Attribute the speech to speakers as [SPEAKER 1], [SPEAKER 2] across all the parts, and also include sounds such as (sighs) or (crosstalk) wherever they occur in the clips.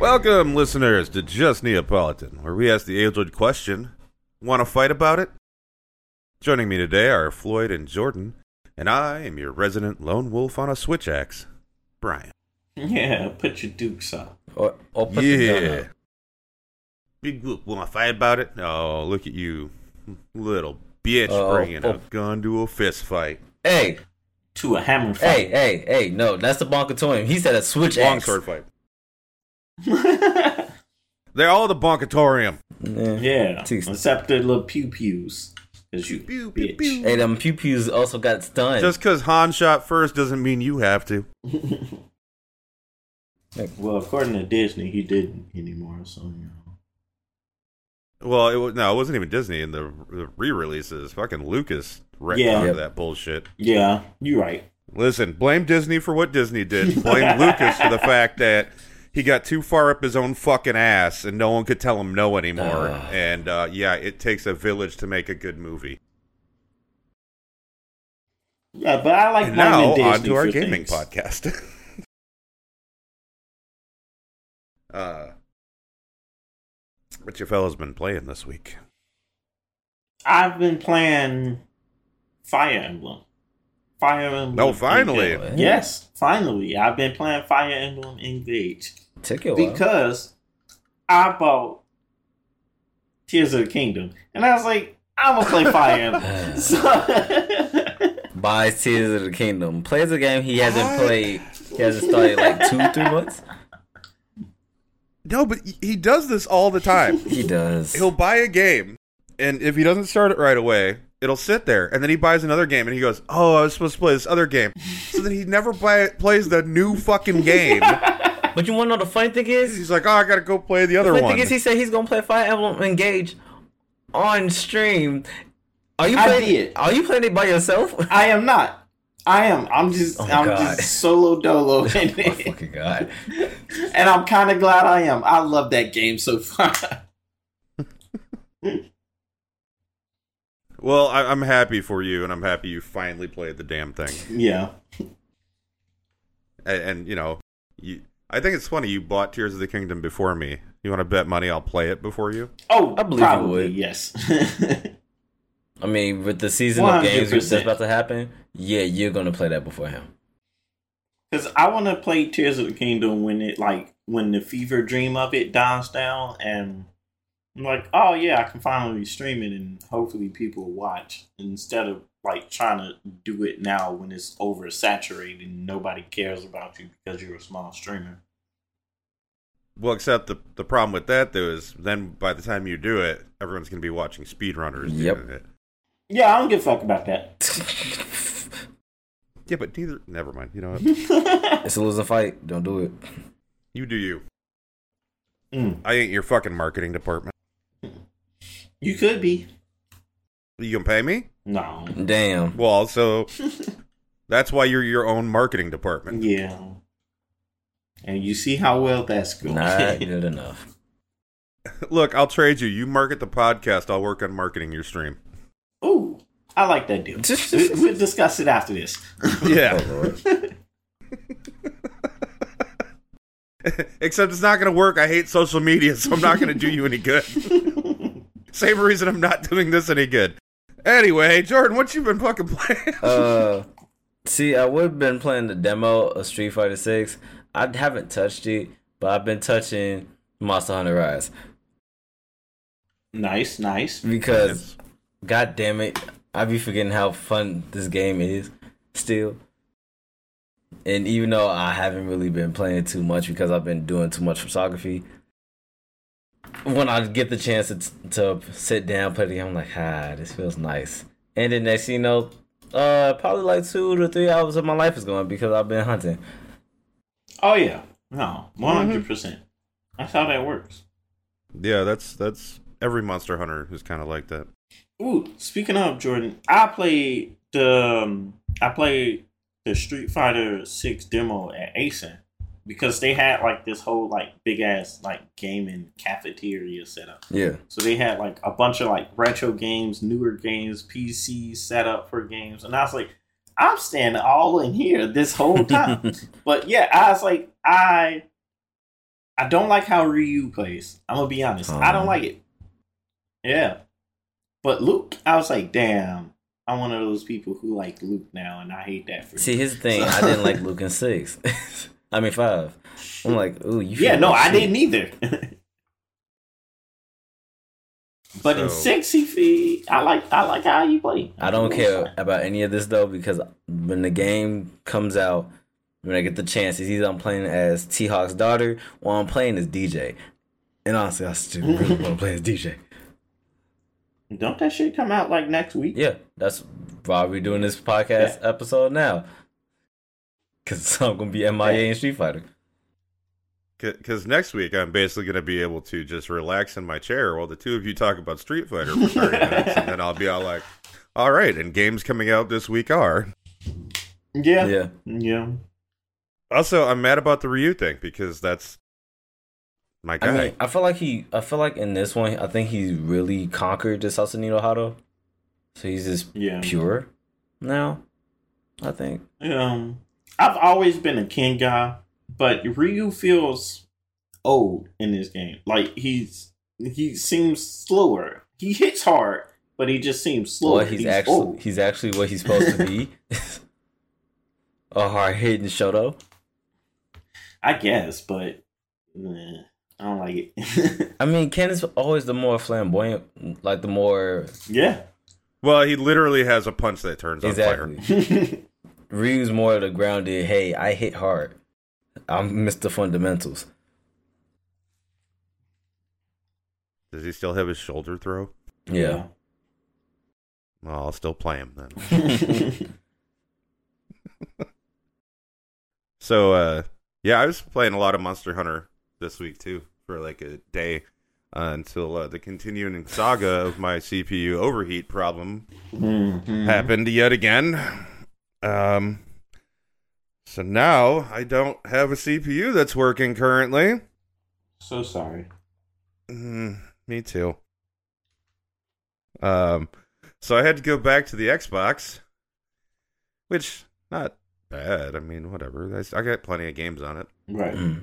[SPEAKER 1] Welcome, listeners, to Just Neapolitan, where we ask the age old question Want to fight about it? Joining me today are Floyd and Jordan, and I am your resident lone wolf on a switch axe, Bryan.
[SPEAKER 2] Yeah, put your dukes up.
[SPEAKER 3] Or, or put the gun
[SPEAKER 1] Yeah.
[SPEAKER 3] up.
[SPEAKER 1] Big whoop, want to fight about it? Oh, look at you, little bitch,
[SPEAKER 3] Oh,
[SPEAKER 1] bringing
[SPEAKER 3] oh.
[SPEAKER 1] a gun to a fist fight.
[SPEAKER 3] Hey,
[SPEAKER 2] To a hammer
[SPEAKER 3] hey,
[SPEAKER 2] fight.
[SPEAKER 3] hey, hey! Hey, no, that's the Bonkatorium. He said a switch
[SPEAKER 1] Long
[SPEAKER 3] axe.
[SPEAKER 1] sword fight. (laughs) They're all the bonkatorium.
[SPEAKER 3] Yeah.
[SPEAKER 2] yeah, except the little pew pews. Cause you
[SPEAKER 1] Pew, pew,
[SPEAKER 2] bitch.
[SPEAKER 1] pew.
[SPEAKER 3] Hey, them pew pews also got stunned.
[SPEAKER 1] Just because Han shot first doesn't mean you have to.
[SPEAKER 2] Well, according to Disney, he didn't anymore. So you know.
[SPEAKER 1] Well, it was, no, it wasn't even Disney in the, the re-releases. Fucking Lucas retconned
[SPEAKER 2] Yeah.
[SPEAKER 3] Yep.
[SPEAKER 1] that bullshit.
[SPEAKER 2] Yeah, you're right.
[SPEAKER 1] Listen, blame Disney for what Disney did. (laughs) Blame Lucas for the fact that he got too far up his own fucking ass and no one could tell him no anymore.
[SPEAKER 3] Ugh.
[SPEAKER 1] and uh, yeah, it takes a village to make a good movie.
[SPEAKER 2] Yeah, but I like
[SPEAKER 1] And
[SPEAKER 2] blaming
[SPEAKER 1] now
[SPEAKER 2] Disney
[SPEAKER 1] on to our gaming
[SPEAKER 2] things.
[SPEAKER 1] podcast. (laughs) uh, what you fellas been playing this week?
[SPEAKER 2] I've been playing Fire Emblem. Fire Emblem.
[SPEAKER 1] No, finally.
[SPEAKER 2] Engage. Yes, finally. I've been playing Fire Emblem Engage
[SPEAKER 3] Took you
[SPEAKER 2] because I bought Tears of the Kingdom, and I was like, I'm gonna play Fire (laughs) Emblem. so, (laughs)
[SPEAKER 3] Buys Tears of the Kingdom. Plays a game he hasn't
[SPEAKER 1] What?
[SPEAKER 3] played. He hasn't started like two, three months.
[SPEAKER 1] No, but he- he does this all the time.
[SPEAKER 3] He does.
[SPEAKER 1] He'll buy a game, and if he doesn't start it right away, it'll sit there. And then he buys another game, and he goes, "Oh, I was supposed to play this other game." So then he never play, plays the new fucking (laughs) game.
[SPEAKER 3] But you want to know the funny thing is?
[SPEAKER 1] He's like, "Oh, I gotta go play the other
[SPEAKER 3] The funny
[SPEAKER 1] one."
[SPEAKER 3] thing is, he said he's gonna play Fire Emblem Engage on stream. Are you
[SPEAKER 2] I
[SPEAKER 3] playing?
[SPEAKER 2] did.
[SPEAKER 3] Are you playing it by yourself?
[SPEAKER 2] I am not. I am. I'm just.
[SPEAKER 3] Oh,
[SPEAKER 2] I'm
[SPEAKER 3] God.
[SPEAKER 2] just solo dolo, (laughs) oh in
[SPEAKER 3] oh
[SPEAKER 2] it.
[SPEAKER 3] fucking god!
[SPEAKER 2] and I'm kind of glad I am. I love that game so far. (laughs)
[SPEAKER 1] well, I, I'm happy for you, and I'm happy you finally played the damn thing.
[SPEAKER 2] yeah.
[SPEAKER 1] And, and you know, you. I think it's funny you bought Tears of the Kingdom before me. You want to bet money I'll play it before you?
[SPEAKER 2] Oh,
[SPEAKER 3] I believe you
[SPEAKER 2] probably
[SPEAKER 3] would.
[SPEAKER 2] yes. (laughs)
[SPEAKER 3] I mean, with the season of games that's
[SPEAKER 2] 100%.
[SPEAKER 3] about to happen, yeah, you're gonna play that before him.
[SPEAKER 2] Because I want to play Tears of the Kingdom when it like when the fever dream of it dies down, and I'm like, oh yeah, I can finally stream it, and hopefully people will watch instead of like trying to do it now when it's oversaturated and nobody cares about you because you're a small streamer.
[SPEAKER 1] Well, except the the problem with that though is then by the time you do it, everyone's gonna be watching speedrunners
[SPEAKER 3] Yep.
[SPEAKER 1] doing it.
[SPEAKER 2] Yeah, I don't give a fuck about that. (laughs)
[SPEAKER 1] Yeah, but neither. Never mind. You know what? (laughs)
[SPEAKER 3] It's a losing fight. Don't do it.
[SPEAKER 1] you do you.
[SPEAKER 2] Mm,
[SPEAKER 1] I ain't your fucking marketing department.
[SPEAKER 2] You could be.
[SPEAKER 1] You can pay me?
[SPEAKER 2] No.
[SPEAKER 3] Damn.
[SPEAKER 1] Well, so that's why you're your own marketing department.
[SPEAKER 2] Yeah. And you see how well that's going.
[SPEAKER 3] Not (laughs) good enough.
[SPEAKER 1] Look, I'll trade you. You market the podcast. I'll work on marketing your stream.
[SPEAKER 2] Ooh, I like that deal. (laughs) we, we'll discuss it after this.
[SPEAKER 1] Yeah.
[SPEAKER 3] Oh, (laughs)
[SPEAKER 1] Except it's not going to work. I hate social media, so I'm not going to do you any good. Same reason I'm not doing this any good. Anyway, Jordan, what you been fucking playing? (laughs)
[SPEAKER 3] Uh, see, I would have been playing the demo of Street Fighter Six. I haven't touched it, but I've been touching Monster Hunter Rise
[SPEAKER 2] nice, nice.
[SPEAKER 3] because, god damn it, I be forgetting how fun this game is still. And even though I haven't really been playing too much because I've been doing too much photography, when I get the chance to, to sit down, play the game, I'm like, ah, this feels nice. And then next thing you know, uh, probably like two to three hours of my life is going because I've been hunting.
[SPEAKER 2] Oh yeah, no, one hundred percent. That's how that works.
[SPEAKER 1] yeah, that's that's every Monster Hunter is kind of like that.
[SPEAKER 2] Ooh, speaking of Jordan, I played the um, I played the Street Fighter Six demo at ACen because they had like this whole like big ass like gaming cafeteria set up.
[SPEAKER 3] Yeah.
[SPEAKER 2] So they had like a bunch of like retro games, newer games, PCs set up for games, and I was like, I'm standing all in here this whole (laughs) time. but yeah, I was like, I I don't like how Ryu plays. I'm gonna be honest. I don't
[SPEAKER 3] Oh.
[SPEAKER 2] like it. Yeah. But Luke, I was like, damn. I'm one of those people who like Luke now, and I hate that for
[SPEAKER 3] See, his thing.
[SPEAKER 2] So-
[SPEAKER 3] I didn't like (laughs) Luke in six. (laughs) I mean five. I'm like, ooh, you.
[SPEAKER 2] Yeah, no, I didn't either. (laughs) but in
[SPEAKER 1] So-
[SPEAKER 2] six, he I like I like how you play.
[SPEAKER 3] I don't care about any of this though because when the game comes out, when I get the chance, it's either I'm playing as T Hawk's daughter or I'm playing as DJ. And honestly, I still really want to (laughs) play as DJ.
[SPEAKER 2] Don't that shit come out like next week?
[SPEAKER 3] Yeah, that's why we're doing this podcast episode now. Because (laughs) I'm gonna be MIA in Street Fighter.
[SPEAKER 1] Because next week I'm basically going to be able to just relax in my chair while the two of you talk about Street Fighter for 30 (laughs) minutes, and then I'll be all like, "All right," and games coming out this week are.
[SPEAKER 2] Yeah.
[SPEAKER 3] Yeah.
[SPEAKER 2] Yeah.
[SPEAKER 1] Also, I'm mad about the Ryu thing because that's my guy.
[SPEAKER 3] I mean, I feel like he. I feel like in this one, I think he's really conquered the Satsui no Hado. So he's just
[SPEAKER 2] Yeah.
[SPEAKER 3] pure now. I think.
[SPEAKER 2] Um, I've always been a Ken guy, but Ryu feels old in this game. Like he's he seems slower. He hits hard, but he just seems slower.
[SPEAKER 3] Well, he's, actually
[SPEAKER 2] old.
[SPEAKER 3] he's actually what he's supposed to be. (laughs) A hard hitting Shoto.
[SPEAKER 2] I guess, but nah, I don't like it. (laughs)
[SPEAKER 3] I mean, Ken is always the more flamboyant, like the more
[SPEAKER 2] yeah.
[SPEAKER 1] well, he literally has a punch that turns on
[SPEAKER 3] exactly.
[SPEAKER 1] fire. (laughs)
[SPEAKER 3] Ryu's more of the grounded. Hey, I hit hard. I'm Mr. Fundamentals.
[SPEAKER 1] Does he still have his shoulder throw?
[SPEAKER 3] Yeah.
[SPEAKER 1] Well, I'll still play him then. (laughs) (laughs) So, uh, yeah, I was playing a lot of Monster Hunter this week too for like a day uh, until uh, the continuing saga of my CPU overheat problem
[SPEAKER 2] Mhm.
[SPEAKER 1] happened yet again. Um, so now I don't have a CPU that's working currently.
[SPEAKER 2] So sorry.
[SPEAKER 1] Mm, me too. Um, so I had to go back to the Xbox, which not bad. I mean, whatever. I, I got plenty of games on it,
[SPEAKER 2] Right. (clears throat)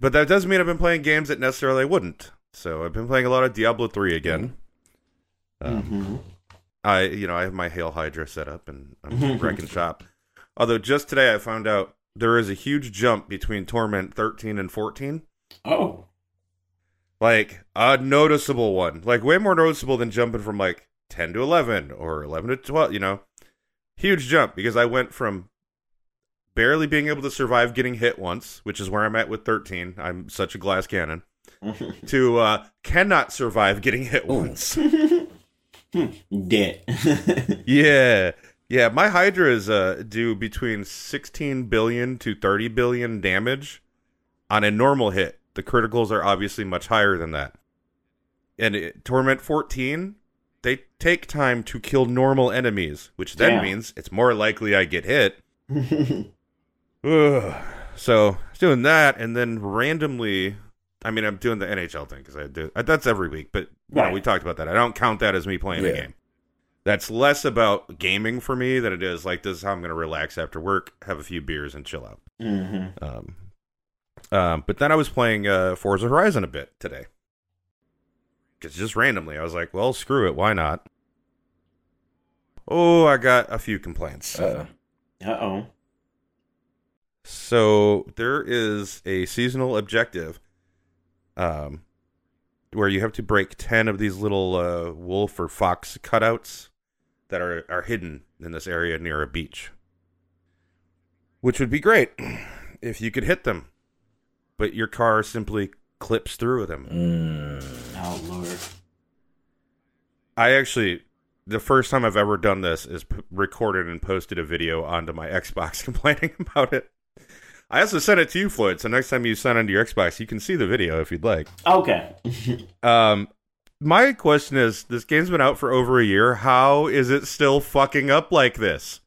[SPEAKER 1] But that doesn't mean I've been playing games that necessarily wouldn't. So I've been playing a lot of Diablo three again. Um,
[SPEAKER 2] Mhm.
[SPEAKER 1] I, you know, I have my Hail Hydra set up and I'm (laughs) wrecking shop. Although just today I found out there is a huge jump between Torment 13 and 14.
[SPEAKER 2] Oh.
[SPEAKER 1] Like a noticeable one. Like way more noticeable than jumping from like 10 to 11 or 11 to 12, you know. Huge jump because I went from barely being able to survive getting hit once, which is where I'm at with 13. I'm such a glass cannon. (laughs) To uh cannot survive getting hit once. (laughs)
[SPEAKER 2] Dead. (laughs)
[SPEAKER 1] Yeah. Yeah, my Hydras uh, do between 16 billion to 30 billion damage on a normal hit. The criticals are obviously much higher than that. And it, Torment 14, they take time to kill normal enemies, which then
[SPEAKER 2] Damn.
[SPEAKER 1] means it's more likely I get hit. (laughs) Ugh. So, doing that, and then randomly, I mean, I'm doing the NHL thing because I do that's every week, but you know, we talked about that. I don't count that as me playing a game. That's less about gaming for me than it is like this is how I'm going to relax after work, have a few beers, and chill out.
[SPEAKER 2] hmm
[SPEAKER 1] Um, um, but then I was playing uh, Forza Horizon a bit today. Because just randomly, I was like, well, screw it. Why not? Oh, I got a few complaints.
[SPEAKER 3] Uh,
[SPEAKER 2] Uh oh.
[SPEAKER 1] So there is a seasonal objective um, where you have to break 10 of these little uh, wolf or fox cutouts that are, are hidden in this area near a beach. Which would be great (clears throat) if you could hit them, but your car simply clips through them.
[SPEAKER 3] mm,
[SPEAKER 2] Oh lord.
[SPEAKER 1] I actually, the first time I've ever done this is p- recorded and posted a video onto my Xbox (laughs) complaining about it. I also sent it to you, Floyd. So next time you sign onto your Xbox, you can see the video if you'd like.
[SPEAKER 2] Okay. (laughs)
[SPEAKER 1] Um, my question is: This game's been out for over a year. How is it still fucking up like this?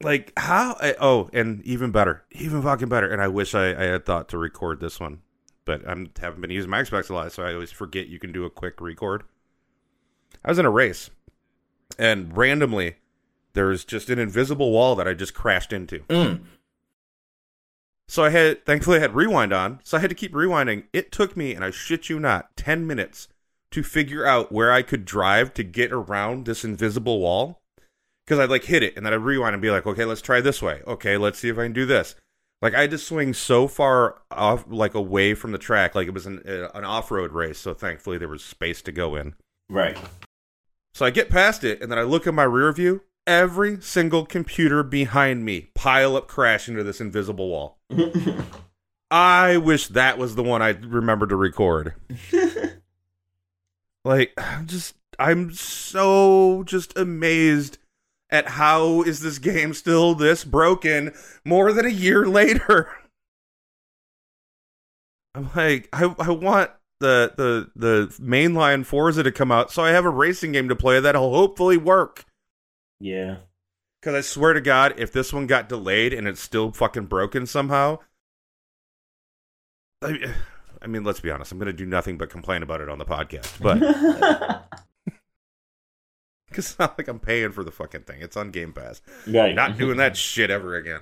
[SPEAKER 1] Like how? I, oh, and even better, even fucking better. And I wish I, I had thought to record this one, but I haven't been using my Xbox a lot, so I always forget you can do a quick record. I was in a race, and randomly, there was just an invisible wall that I just crashed into.
[SPEAKER 3] mm.
[SPEAKER 1] So I had thankfully I had rewind on, so I had to keep rewinding. It took me, and I shit you not, ten minutes to figure out where I could drive to get around this invisible wall. Because I'd like hit it and then I'd rewind and be like, okay, let's try this way. Okay, let's see if I can do this. Like I had to swing so far off, like away from the track, like it was an uh, an off road race. So thankfully there was space to go in.
[SPEAKER 2] Right.
[SPEAKER 1] So I get past it and then I look in my rear view. Every single computer behind me pile up crash into this invisible wall. (laughs) I wish that was the one I remembered to record. (laughs) like, I'm just, I'm so just amazed at how is this game still this broken more than a year later. (laughs) I'm like, I, I want the the the mainline Forza to come out so I have a racing game to play that'll hopefully work.
[SPEAKER 2] Yeah.
[SPEAKER 1] Because I swear to God, if this one got delayed and it's still fucking broken somehow, I, (sighs) I mean, let's be honest, I'm going to do nothing but complain about it on the podcast. But (laughs) (laughs) because it's not like I'm paying for the fucking thing, it's on Game Pass.
[SPEAKER 2] right.
[SPEAKER 1] Not (laughs) doing that shit ever again.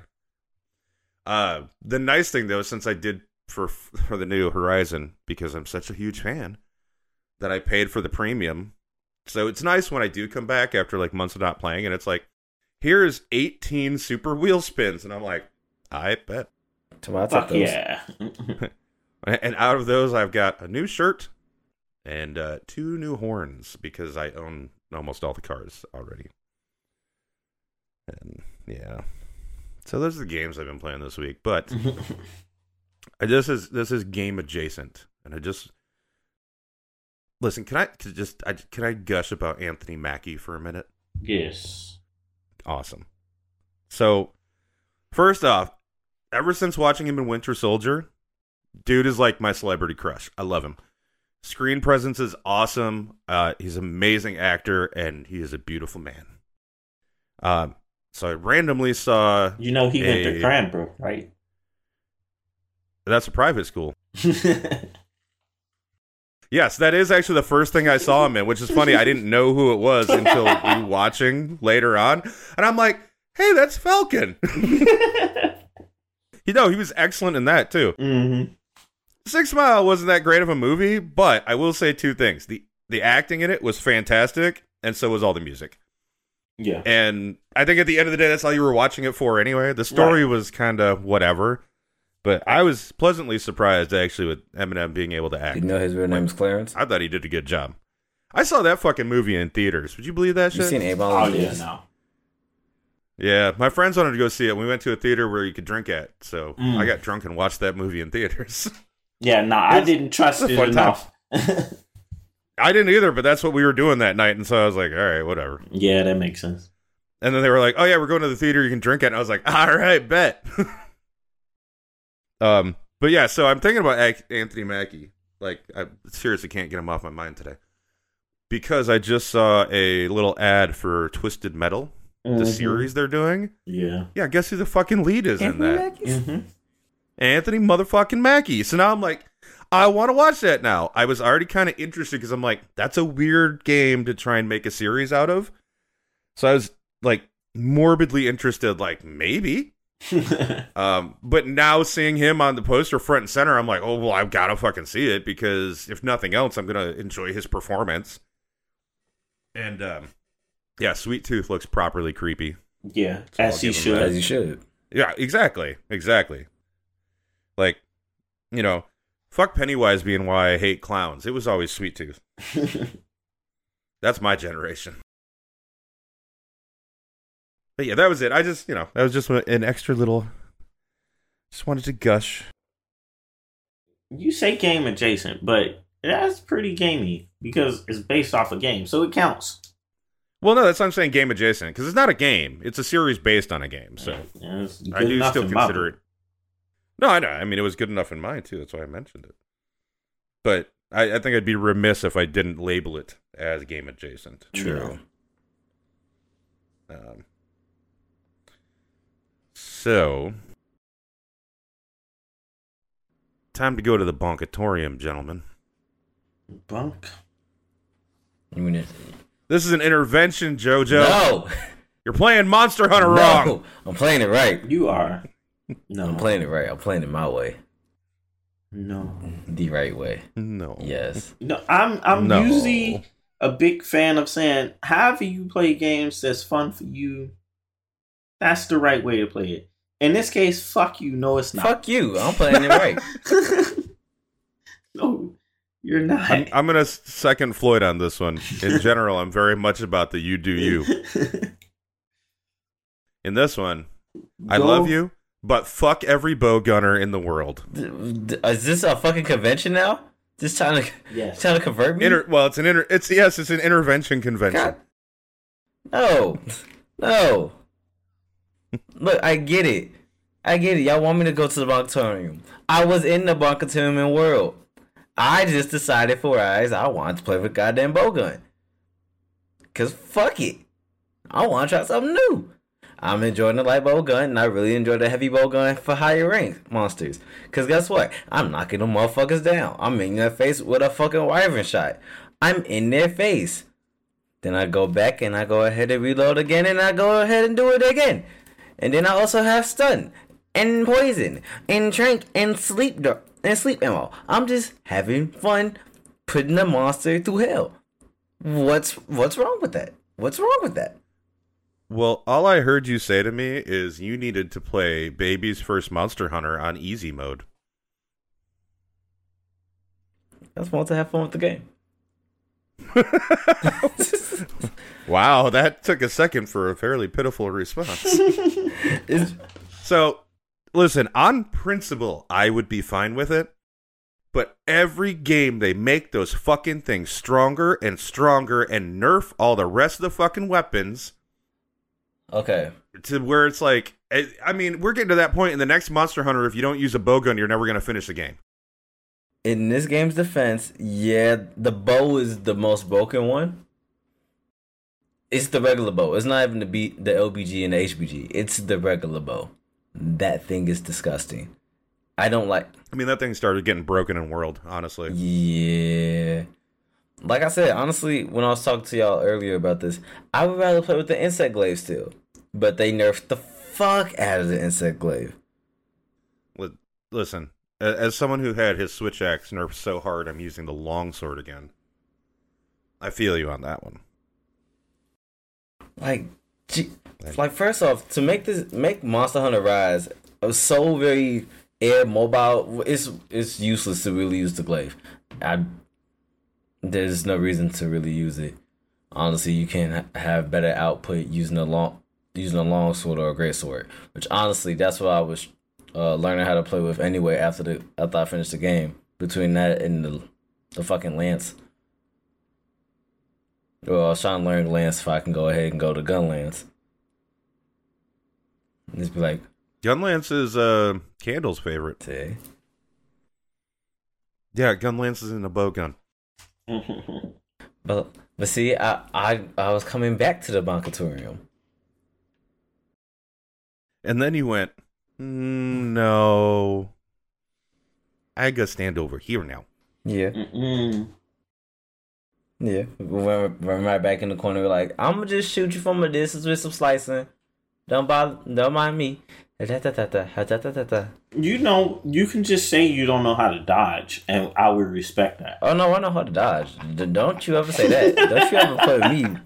[SPEAKER 1] Uh, the nice thing though, since I did for for the new Horizon, because I'm such a huge fan, that I paid for the premium. So it's nice when I do come back after like months of not playing, and it's like, here's 18 super wheel spins, and I'm like, I bet.
[SPEAKER 3] Tomato
[SPEAKER 2] Fuck
[SPEAKER 3] those.
[SPEAKER 2] yeah. (laughs) (laughs)
[SPEAKER 1] And out of those, I've got a new shirt and uh, two new horns because I own almost all the cars already. And yeah, so those are the games I've been playing this week. But (laughs) this is this is game adjacent, and I just listen. Can I just I, can I gush about Anthony Mackie for a minute?
[SPEAKER 2] yes.
[SPEAKER 1] Awesome. So, first off, ever since watching him in Winter Soldier, dude is like my celebrity crush. I love him. Screen presence is awesome. Uh, he's an amazing actor, and he is a beautiful man. Um, so I randomly saw
[SPEAKER 2] You know he went to Cranbrook, right?
[SPEAKER 1] that's a private school. (laughs) Yes, that is actually the first thing I saw him in, which is funny. I didn't (laughs) know who it was until watching later on, and I'm like, "Hey, that's Falcon." (laughs) you know, he was excellent in that too.
[SPEAKER 2] hmm
[SPEAKER 1] Six Mile wasn't that great of a movie, but I will say two things: the the acting in it was fantastic, and so was all the music.
[SPEAKER 2] Yeah.
[SPEAKER 1] And I think at the end of the day, that's all you were watching it for anyway. The story was kind of whatever, but I was pleasantly surprised actually with Eminem being able to act.
[SPEAKER 3] You know his real name is Clarence.
[SPEAKER 1] I thought he did a good job. I saw that fucking movie in theaters. Would you believe that shit?
[SPEAKER 3] You
[SPEAKER 1] shit?
[SPEAKER 3] seen A Ball?
[SPEAKER 2] Oh yeah, no.
[SPEAKER 1] yeah, my friends wanted to go see it. We went to a theater where you could drink at, so
[SPEAKER 2] Mm.
[SPEAKER 1] I got drunk and watched that movie in theaters. (laughs)
[SPEAKER 2] Yeah, no, I didn't trust
[SPEAKER 1] it's
[SPEAKER 2] it enough. (laughs)
[SPEAKER 1] I didn't either, but that's what we were doing that night, and so I was like, all right, whatever.
[SPEAKER 2] yeah, that makes sense.
[SPEAKER 1] And then they were like, "Oh yeah, we're going to the theater. You can drink at it." And I was like, "All right, bet." (laughs) um, but yeah, so I'm thinking about Anthony Mackie. Like, I seriously can't get him off my mind today because I just saw a little ad for Twisted Metal, the
[SPEAKER 2] Mhm.
[SPEAKER 1] series they're doing.
[SPEAKER 2] Yeah.
[SPEAKER 1] Yeah, guess who the fucking lead is in that?
[SPEAKER 2] hmm
[SPEAKER 1] Anthony motherfucking Mackie. So now I'm like, I want to watch that now. I was already kind of interested because I'm like, that's a weird game to try and make a series out of. So I was like morbidly interested, like maybe. (laughs) Um, but now seeing him on the poster front and center, I'm like, oh well, I've got to fucking see it because if nothing else, I'm gonna enjoy his performance. And um, yeah, Sweet Tooth looks properly creepy.
[SPEAKER 2] yeah,
[SPEAKER 1] I'll
[SPEAKER 2] as he
[SPEAKER 1] give him that.
[SPEAKER 3] As
[SPEAKER 2] should.
[SPEAKER 3] you should.
[SPEAKER 1] Yeah, exactly, exactly. Like, you know, fuck Pennywise being why I hate clowns. It was always Sweet Tooth. (laughs) That's my generation. But yeah, that was it. I just, you know, that was just an extra little. Just wanted to gush.
[SPEAKER 2] you say game adjacent, but that's pretty gamey because it's based off a game, so it counts.
[SPEAKER 1] Well, no, that's what I'm saying. Game adjacent because it's not a game; it's a series based on a game. So
[SPEAKER 2] Yeah,
[SPEAKER 1] I do still consider it. No, I know. I mean, it was good enough in mine too. That's why I mentioned it. But I, I think I'd be remiss if I didn't label it as game adjacent.
[SPEAKER 3] True.
[SPEAKER 1] Um, so, time to go to the bonkatorium, gentlemen.
[SPEAKER 2] Bunk.
[SPEAKER 3] You mean?
[SPEAKER 1] This is an intervention, JoJo.
[SPEAKER 3] No.
[SPEAKER 1] You're playing Monster Hunter
[SPEAKER 3] no.
[SPEAKER 1] wrong.
[SPEAKER 3] I'm playing it right.
[SPEAKER 2] You are. No,
[SPEAKER 3] I'm playing it right. I'm playing it my way,
[SPEAKER 2] No,
[SPEAKER 3] the right way.
[SPEAKER 1] No.
[SPEAKER 3] Yes.
[SPEAKER 2] no. I'm I'm
[SPEAKER 1] No.
[SPEAKER 2] usually a big fan of saying, however you play games that's fun for you, that's the right way to play it. In this case, fuck you. No, it's not.
[SPEAKER 3] Fuck you. I'm playing it right. (laughs)
[SPEAKER 2] no, you're not.
[SPEAKER 1] I'm, I'm gonna second Floyd on this one. In (laughs) general, I'm very much about the you do you. (laughs) In this one, I
[SPEAKER 2] Go-
[SPEAKER 1] love you, but fuck every bow gunner in the world.
[SPEAKER 3] D- d- Is this a fucking convention now? Just trying to
[SPEAKER 2] Yes.
[SPEAKER 3] trying to convert me?
[SPEAKER 1] Inter- well, it's an inter- it's yes, it's an intervention convention.
[SPEAKER 3] God. No. No. Look, I get it. I get it. Y'all want me to go to the Bonkatorium. I was in the Bonkatorium world. I just decided for eyes I wanted to play with goddamn bowgun. Cause fuck it. I want to try something new. I'm enjoying the light bow gun, and I really enjoy the heavy bow gun for higher rank monsters. Cause guess what? I'm knocking them motherfuckers down. I'm in their face with a fucking wyvern shot. I'm in their face. Then I go back and I go ahead and reload again, and I go ahead and do it again. And then I also have stun and poison and trank and sleep and sleep ammo. I'm just having fun putting a monster through hell. What's what's wrong with that? What's wrong with that?
[SPEAKER 1] Well, all I heard you say to me is you needed to play Baby's First Monster Hunter on easy mode.
[SPEAKER 3] I just want to have fun with the game. (laughs)
[SPEAKER 1] Wow, that took a second for a fairly pitiful response. (laughs) So, listen, on principle, I would be fine with it. But every game they make those fucking things stronger and stronger and nerf all the rest of the fucking weapons
[SPEAKER 3] okay.
[SPEAKER 1] to where it's like, I I mean, we're getting to that point in the next Monster Hunter. If you don't use a bowgun, you're never going to finish the game.
[SPEAKER 3] In this game's defense, yeah, the bow is the most broken one. It's the regular bow. It's not even the B, the LBG and the HBG. It's the regular bow. That thing is disgusting. I don't like.
[SPEAKER 1] I mean, that thing started getting broken in World, honestly.
[SPEAKER 3] Yeah. Like I said, honestly, when I was talking to y'all earlier about this, I would rather play with the insect glaive still. But they nerfed the fuck out of the insect glaive.
[SPEAKER 1] Li- Listen, as someone who had his switch axe nerfed so hard, I'm using the longsword again. I feel you on that one.
[SPEAKER 3] Like, gee, like first off, to make this make Monster Hunter Rise so very air mobile, it's it's useless to really use the glaive. I there's no reason to really use it. Honestly, you can ha- have better output using a long using a long sword or a great sword. Which honestly, that's what I was uh, learning how to play with anyway. After the after I finished the game, between that and the the fucking lance. Well, I was trying to learn lance if I can go ahead and go to gun lance. And Just be like,
[SPEAKER 1] Gunlance is uh, Candle's favorite.
[SPEAKER 3] "Say,
[SPEAKER 1] Yeah, Gunlance is in a bow gun. (laughs)
[SPEAKER 3] but but see, I I I was coming back to the Bonkatorium.
[SPEAKER 1] And then you went, mm, no. I gotta stand over here now.
[SPEAKER 3] Yeah,
[SPEAKER 2] Mm-mm.
[SPEAKER 3] Yeah, we went, went right back in the corner. We're like, I'm gonna just shoot you from a distance with some slicing. Don't bother, don't mind me.
[SPEAKER 2] You know, you can just say you don't know how to dodge, and I would respect that.
[SPEAKER 3] Oh no, I know how to dodge. Don't you ever say that. (laughs) don't you ever play me,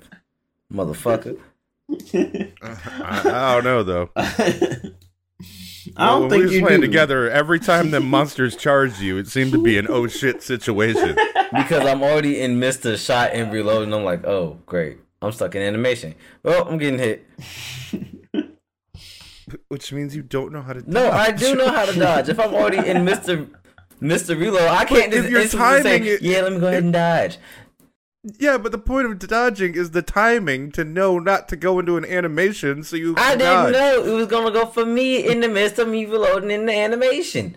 [SPEAKER 3] motherfucker. (laughs)
[SPEAKER 1] I, I don't know though. (laughs)
[SPEAKER 2] I don't
[SPEAKER 1] when
[SPEAKER 2] think
[SPEAKER 1] we was
[SPEAKER 2] you
[SPEAKER 1] playing
[SPEAKER 2] do.
[SPEAKER 1] together, every time the monsters (laughs) charged you, it seemed to be an oh shit situation.
[SPEAKER 3] because I'm already in Mr. Shot and Reload, and I'm like, oh, great. I'm stuck in animation. Well, I'm getting hit.
[SPEAKER 1] Which means you don't know how to. Dodge.
[SPEAKER 3] No, I do know how to dodge. If I'm already in Mr. Mr. Reload, I can't
[SPEAKER 1] But if
[SPEAKER 3] just
[SPEAKER 1] you're
[SPEAKER 3] instantly say,
[SPEAKER 1] it-
[SPEAKER 3] yeah, let me go ahead and dodge.
[SPEAKER 1] Yeah, but the point of dodging is the timing to know not to go into an animation, so you.
[SPEAKER 3] I
[SPEAKER 1] can
[SPEAKER 3] didn't know it was gonna go for me in the midst of me reloading in the animation.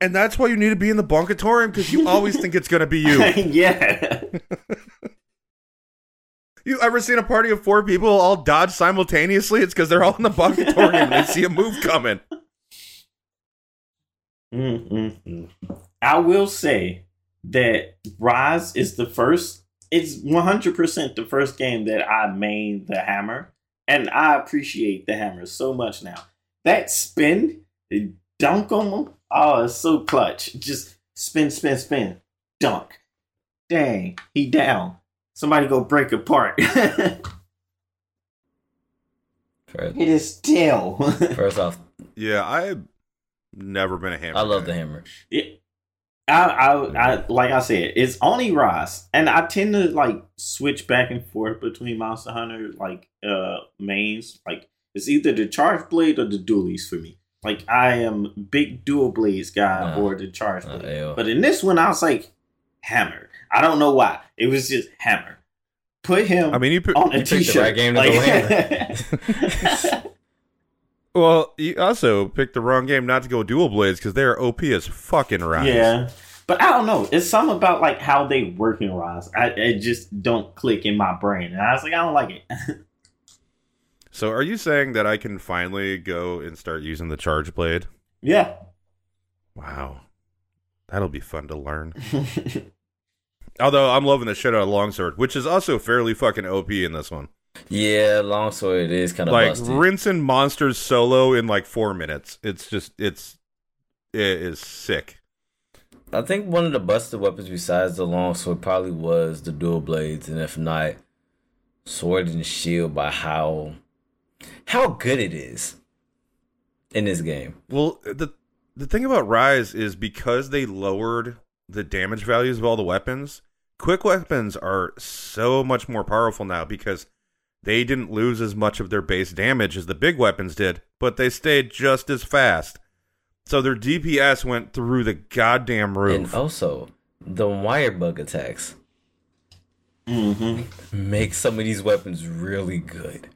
[SPEAKER 1] And that's why you need to be in the bonkatorium because you always think it's gonna be you. (laughs)
[SPEAKER 2] yeah. (laughs)
[SPEAKER 1] You ever seen a party of four people all dodge simultaneously? It's because they're all in the bonkatorium and they see a move coming.
[SPEAKER 2] Mm-mm-mm. I will say that Rise is the first. It's one hundred percent the first game that I made the hammer, and I appreciate the hammer so much now. that spin, the dunk on them, Oh, it's so clutch. Just spin, spin, spin, dunk. Dang, he down. Somebody go break apart. Hit (laughs)
[SPEAKER 3] First,
[SPEAKER 2] his tail. (laughs)
[SPEAKER 3] first off,
[SPEAKER 1] Yeah, I've never been a hammer.
[SPEAKER 3] I love
[SPEAKER 1] guy.
[SPEAKER 3] the hammer.
[SPEAKER 2] Yeah. I, I, I, like I said, it's only Ross, and I tend to like switch back and forth between Monster Hunter like uh mains. Like it's either the Charge Blade or the Dualies for me. Like I am big Dual Blades guy
[SPEAKER 3] Nah.
[SPEAKER 2] or the Charge Blade.
[SPEAKER 3] ew.
[SPEAKER 2] But in this one, I was like, Hammer. I don't know why. It was just Hammer. Put him
[SPEAKER 1] I mean, you, pi-
[SPEAKER 2] on a
[SPEAKER 3] you the
[SPEAKER 2] t-shirt.
[SPEAKER 3] right game to go
[SPEAKER 2] Like- (laughs) (laughs) (laughs)
[SPEAKER 1] well, you also picked the wrong game not to go dual blades because they're OP as fucking rise.
[SPEAKER 2] Yeah. But I don't know. It's something about like how they work in Rise. I it just don't click in my brain. And I was like, I don't like it. (laughs)
[SPEAKER 1] So, are you saying that I can finally go and start using the charge blade?
[SPEAKER 2] yeah.
[SPEAKER 1] Wow, that'll be fun to learn. (laughs) Although I'm loving the shit out of longsword, which is also fairly fucking OP in this one.
[SPEAKER 3] Yeah, long story. It is kind of
[SPEAKER 1] like
[SPEAKER 3] busty.
[SPEAKER 1] rinsing monsters solo in like four minutes. It's just it's it is sick.
[SPEAKER 3] I think one of the busted weapons besides the long sword probably was the dual blades, and if not, sword and shield by how how good it is in this game.
[SPEAKER 1] Well, the the thing about Rise is because they lowered the damage values of all the weapons, quick weapons are so much more powerful now because they didn't lose as much of their base damage as the big weapons did, but they stayed just as fast. So their DPS went through the goddamn roof.
[SPEAKER 3] And also, the wire bug attacks
[SPEAKER 2] hmm
[SPEAKER 3] make some of these weapons really good.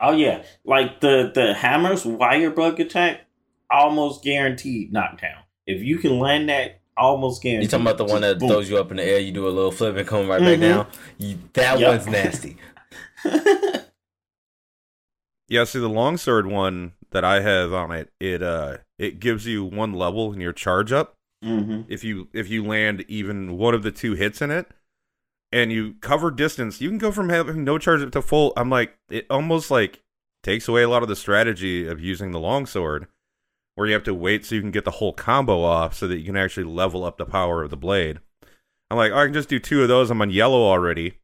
[SPEAKER 2] Oh yeah. Like the the hammer's wire bug attack, almost guaranteed knockdown. If you can land that, almost guaranteed.
[SPEAKER 3] You
[SPEAKER 2] guaranteed.
[SPEAKER 3] talking about the one that
[SPEAKER 2] boom.
[SPEAKER 3] throws you up in the air, you do a little flip and come right back
[SPEAKER 2] Mhm.
[SPEAKER 3] down? You, that
[SPEAKER 2] Yep.
[SPEAKER 3] one's nasty. (laughs) (laughs)
[SPEAKER 1] Yeah, see the longsword one that I have on it, it uh it gives you one level in your charge up.
[SPEAKER 2] hmm
[SPEAKER 1] if you if you land even one of the two hits in it and you cover distance. You can go from having no charge up to full. I'm like it almost like takes away a lot of the strategy of using the longsword where you have to wait so you can get the whole combo off so that you can actually level up the power of the blade. I'm like oh, i can just do two of those. I'm on yellow already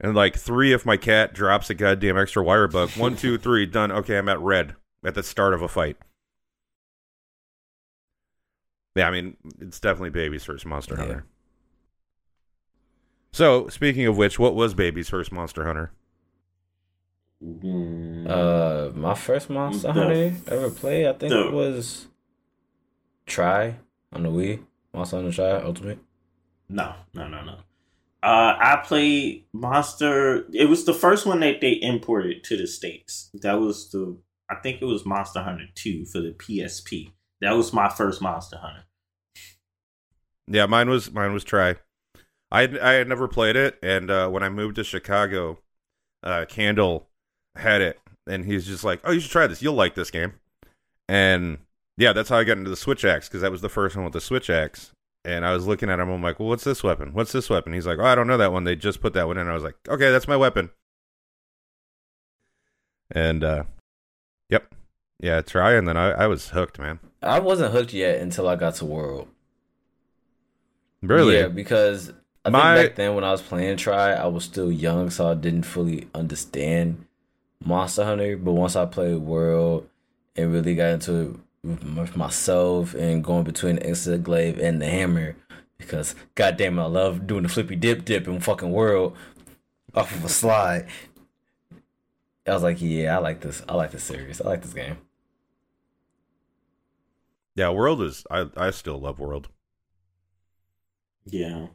[SPEAKER 1] and like three if my cat drops a goddamn extra wire bug one two (laughs) three done okay i'm at red at the start of a fight yeah, I mean, it's definitely Baby's first Monster
[SPEAKER 3] Yeah.
[SPEAKER 1] Hunter. So, speaking of which, what was Baby's first Monster Hunter?
[SPEAKER 2] Mm.
[SPEAKER 3] Uh, my first Monster
[SPEAKER 2] The-
[SPEAKER 3] Hunter ever played, I think
[SPEAKER 2] the-
[SPEAKER 3] it was Tri on the Wii. Monster Hunter Tri Ultimate.
[SPEAKER 2] No, no, no, no. Uh, I played Monster. It was the first one that they imported to the states. That was the. I think it was Monster Hunter Two for the PSP. That was my first Monster Hunter.
[SPEAKER 1] Yeah, mine was mine was Tri. I had, I had never played it, and uh, when I moved to Chicago, uh, Candle had it, and he's just like, "Oh, you should try this. You'll like this game." And yeah, that's how I got into the Switch Axe because that was the first one with the Switch Axe. And I was looking at him, I'm like, "Well, what's this weapon? What's this weapon?" He's like, "Oh, I don't know that one. They just put that one in." I was like, "Okay, that's my weapon." And uh, yep, yeah, Tri, and then I, I was hooked, man.
[SPEAKER 3] I wasn't hooked yet until I got to World.
[SPEAKER 1] Really?
[SPEAKER 3] Yeah, because I
[SPEAKER 1] My-
[SPEAKER 3] think back then when I was playing Tri, I was still young, so I didn't fully understand Monster Hunter. But once I played World and really got into it with myself and going between the Exoglaive and the Hammer, because goddamn, I love doing the flippy dip dip in fucking World off of a slide. I was like, yeah, I like this. I like this series. I like this game.
[SPEAKER 1] Yeah, World is. I I still love World.
[SPEAKER 2] Yeah.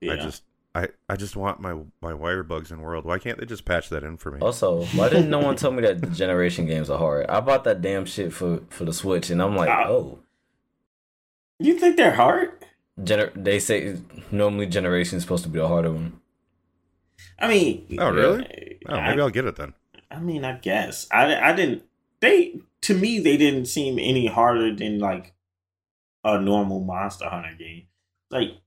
[SPEAKER 2] Yeah.
[SPEAKER 1] I just I I just want my my wire bugs in World. Why can't they just patch that in for me?
[SPEAKER 3] Also, why didn't no one tell me that the generation games are hard? I bought that damn shit for for the Switch, and I'm like,
[SPEAKER 2] Ah.
[SPEAKER 3] oh,
[SPEAKER 2] you think they're hard?
[SPEAKER 3] gener- they say normally generation is supposed to be the harder one.
[SPEAKER 2] I mean,
[SPEAKER 1] Oh, really? Oh,
[SPEAKER 2] I,
[SPEAKER 1] maybe I'll get it then.
[SPEAKER 2] I mean, I guess I, I didn't. They to me they didn't seem any harder than like a normal Monster Hunter game. Like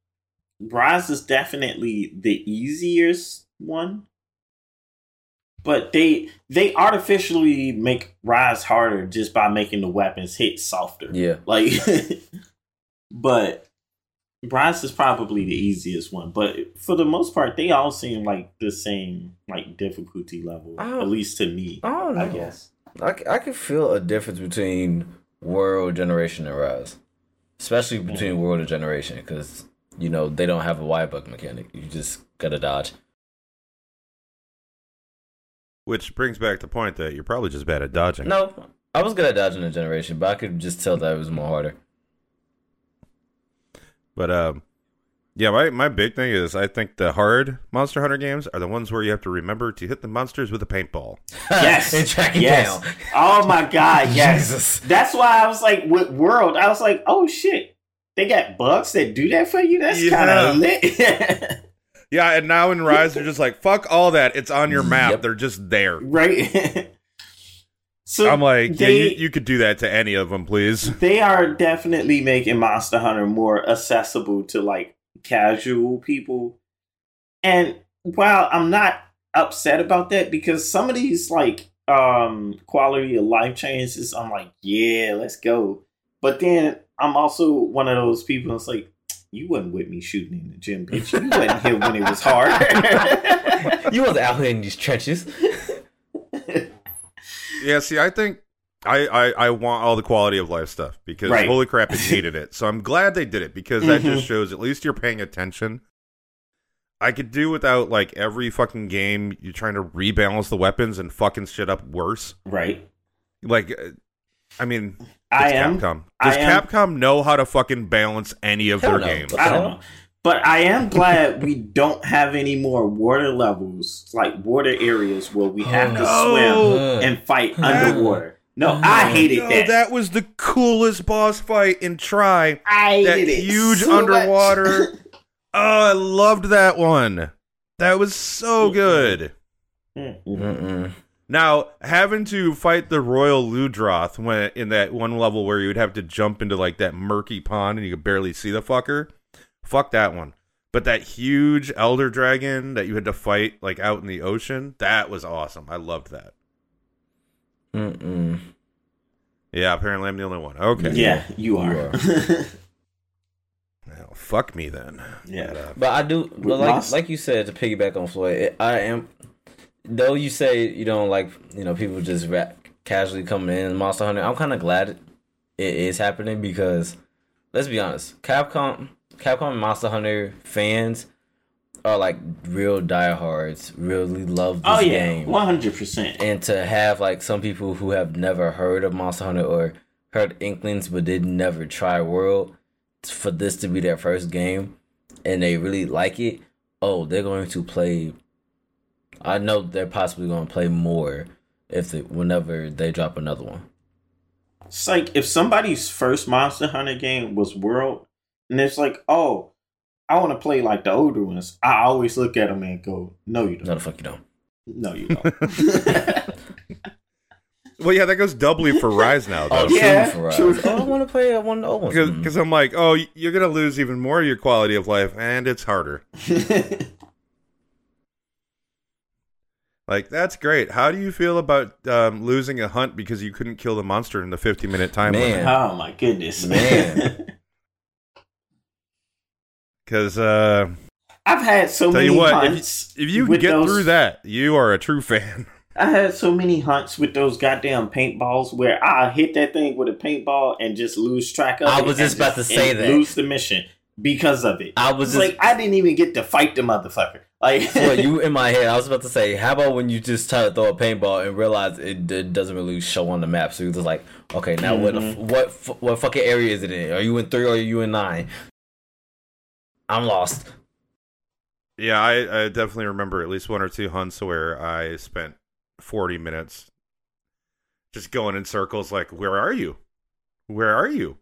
[SPEAKER 2] Rise is definitely the easiest one. but they they artificially make rise harder just by making the weapons hit softer.
[SPEAKER 3] Yeah.
[SPEAKER 2] Like, (laughs) but rise is probably the easiest one. But for the most part, they all seem like the same like difficulty level, at least to me.
[SPEAKER 3] I don't know.
[SPEAKER 2] I guess.
[SPEAKER 3] I, I can feel a difference between World Generation and Rise, especially between World and Generation, because you know they don't have a a wire bug mechanic. You just gotta dodge.
[SPEAKER 1] Which brings back the point that you're probably just bad at dodging.
[SPEAKER 3] No, I was good at dodging in Generation, but I could just tell that it was more harder.
[SPEAKER 1] But um, yeah, my my big thing is I think the hard Monster Hunter games are the ones where you have to remember to hit the monsters with a paintball. (laughs)
[SPEAKER 2] Yes. (laughs)
[SPEAKER 3] and tracking
[SPEAKER 2] yes.
[SPEAKER 3] down.
[SPEAKER 2] Oh my god, (laughs) yes.
[SPEAKER 3] Jesus.
[SPEAKER 2] That's why I was like, with World, I was like, oh shit, they got bugs that do that for you. That's
[SPEAKER 1] Yeah.
[SPEAKER 2] kind of lit, (laughs)
[SPEAKER 1] Yeah, and now in Rise they're just like fuck all that. It's on your map.
[SPEAKER 3] Yep.
[SPEAKER 1] They're just there.
[SPEAKER 2] right? (laughs) so
[SPEAKER 1] I'm like,
[SPEAKER 2] they
[SPEAKER 1] yeah, you, you could do that to any of them, please.
[SPEAKER 2] they are definitely making Monster Hunter more accessible to like casual people. And while I'm not upset about that, because some of these like um quality of life changes, I'm like, yeah, let's go. But then I'm also one of those people that's like, you wasn't with me shooting in the gym, bitch. You wasn't here when it was hard. (laughs)
[SPEAKER 3] You was out here in these trenches. (laughs)
[SPEAKER 1] Yeah, see, I think I, I, I want all the quality of life stuff because
[SPEAKER 2] Right.
[SPEAKER 1] holy crap, it needed it. So I'm glad they did it because that
[SPEAKER 2] Mhm.
[SPEAKER 1] just shows at least you're paying attention. I could do without like every fucking game you're trying to rebalance the weapons and fucking shit up worse.
[SPEAKER 2] right.
[SPEAKER 1] Like, uh, I mean, it's
[SPEAKER 2] I am
[SPEAKER 1] Capcom.
[SPEAKER 2] I
[SPEAKER 1] Does
[SPEAKER 2] am-
[SPEAKER 1] Capcom know how to fucking balance any of their
[SPEAKER 3] no.
[SPEAKER 1] games?
[SPEAKER 2] I don't know. But I am glad we don't have any more water levels, like water areas where we have to oh,
[SPEAKER 1] no.
[SPEAKER 2] swim and fight underwater. No, oh, I hated
[SPEAKER 1] No,
[SPEAKER 2] that.
[SPEAKER 1] that was the coolest boss fight in Tri.
[SPEAKER 2] I
[SPEAKER 1] that
[SPEAKER 2] hated it.
[SPEAKER 1] huge
[SPEAKER 2] so much.
[SPEAKER 1] underwater- (laughs) Oh, I loved that one. That was so good.
[SPEAKER 2] Mm-mm.
[SPEAKER 3] Mm-mm.
[SPEAKER 1] Now, having to fight the Royal Ludroth when in that one level where you would have to jump into like that murky pond and you could barely see the fucker, fuck that one. But that huge elder dragon that you had to fight like out in the ocean, that was awesome. I loved that.
[SPEAKER 3] Mm-mm.
[SPEAKER 1] Yeah, apparently I'm the only one. Okay.
[SPEAKER 2] yeah, you
[SPEAKER 3] You
[SPEAKER 2] are. (laughs)
[SPEAKER 1] Well, fuck me then.
[SPEAKER 2] yeah.
[SPEAKER 1] But, uh,
[SPEAKER 3] But I do, but like
[SPEAKER 2] Moss?
[SPEAKER 3] like you said, to piggyback on Floyd, it, I am. Though you say you don't like, you know, people just rap, casually coming in Monster Hunter. I'm kind of glad it is happening because, let's be honest, Capcom, Capcom Monster Hunter fans are like real diehards. Really love this
[SPEAKER 2] Oh yeah,
[SPEAKER 3] game.
[SPEAKER 2] one hundred percent.
[SPEAKER 3] and to have like some people who have never heard of Monster Hunter or heard inklings but did never try World for this to be their first game and they really like it, oh, they're going to play. I know they're possibly going to play more if they, whenever they drop another one.
[SPEAKER 2] It's like if somebody's first Monster Hunter game was World, and it's like, oh, I want to play like the older ones. I always look at them and go, no, you don't.
[SPEAKER 3] the fuck you don't.
[SPEAKER 2] No, you (laughs) don't. (laughs)
[SPEAKER 1] well, yeah, that goes doubly for Rise now, though.
[SPEAKER 3] Oh, true
[SPEAKER 2] Yeah,
[SPEAKER 3] for us.
[SPEAKER 2] true.
[SPEAKER 3] Oh, I want to play one of the old ones. (laughs)
[SPEAKER 1] Because I'm like, oh, you're gonna lose even more of your quality of life, and it's harder. Like that's great. How do you feel about um, losing a hunt because you couldn't kill the monster in the 50 minute time
[SPEAKER 3] Man.
[SPEAKER 1] limit?
[SPEAKER 2] oh my goodness,
[SPEAKER 3] Man.
[SPEAKER 1] Because (laughs) uh,
[SPEAKER 2] I've had so
[SPEAKER 1] tell
[SPEAKER 2] many
[SPEAKER 1] you what,
[SPEAKER 2] hunts.
[SPEAKER 1] if you
[SPEAKER 2] with
[SPEAKER 1] get
[SPEAKER 2] those-
[SPEAKER 1] through that, you are a true fan. (laughs)
[SPEAKER 2] I had so many hunts with those goddamn paintballs where I hit that thing with a paintball and just lose track of it.
[SPEAKER 3] I
[SPEAKER 2] it.
[SPEAKER 3] was just about to say that.
[SPEAKER 2] Lose the mission because of it.
[SPEAKER 3] I was just
[SPEAKER 2] like I didn't even get to fight the motherfucker. Like
[SPEAKER 3] well, you (laughs) in my head. I was about to say, how about when you just try to throw a paintball and realize it, it doesn't really show on the map? So you're just like, okay, now what? the mm-hmm. f- what? What fucking area is it in? Are you in three or are you in nine? I'm lost.
[SPEAKER 1] Yeah, I, I definitely remember at least one or two hunts where I spent 40 minutes just going in circles like, where are you? Where are you?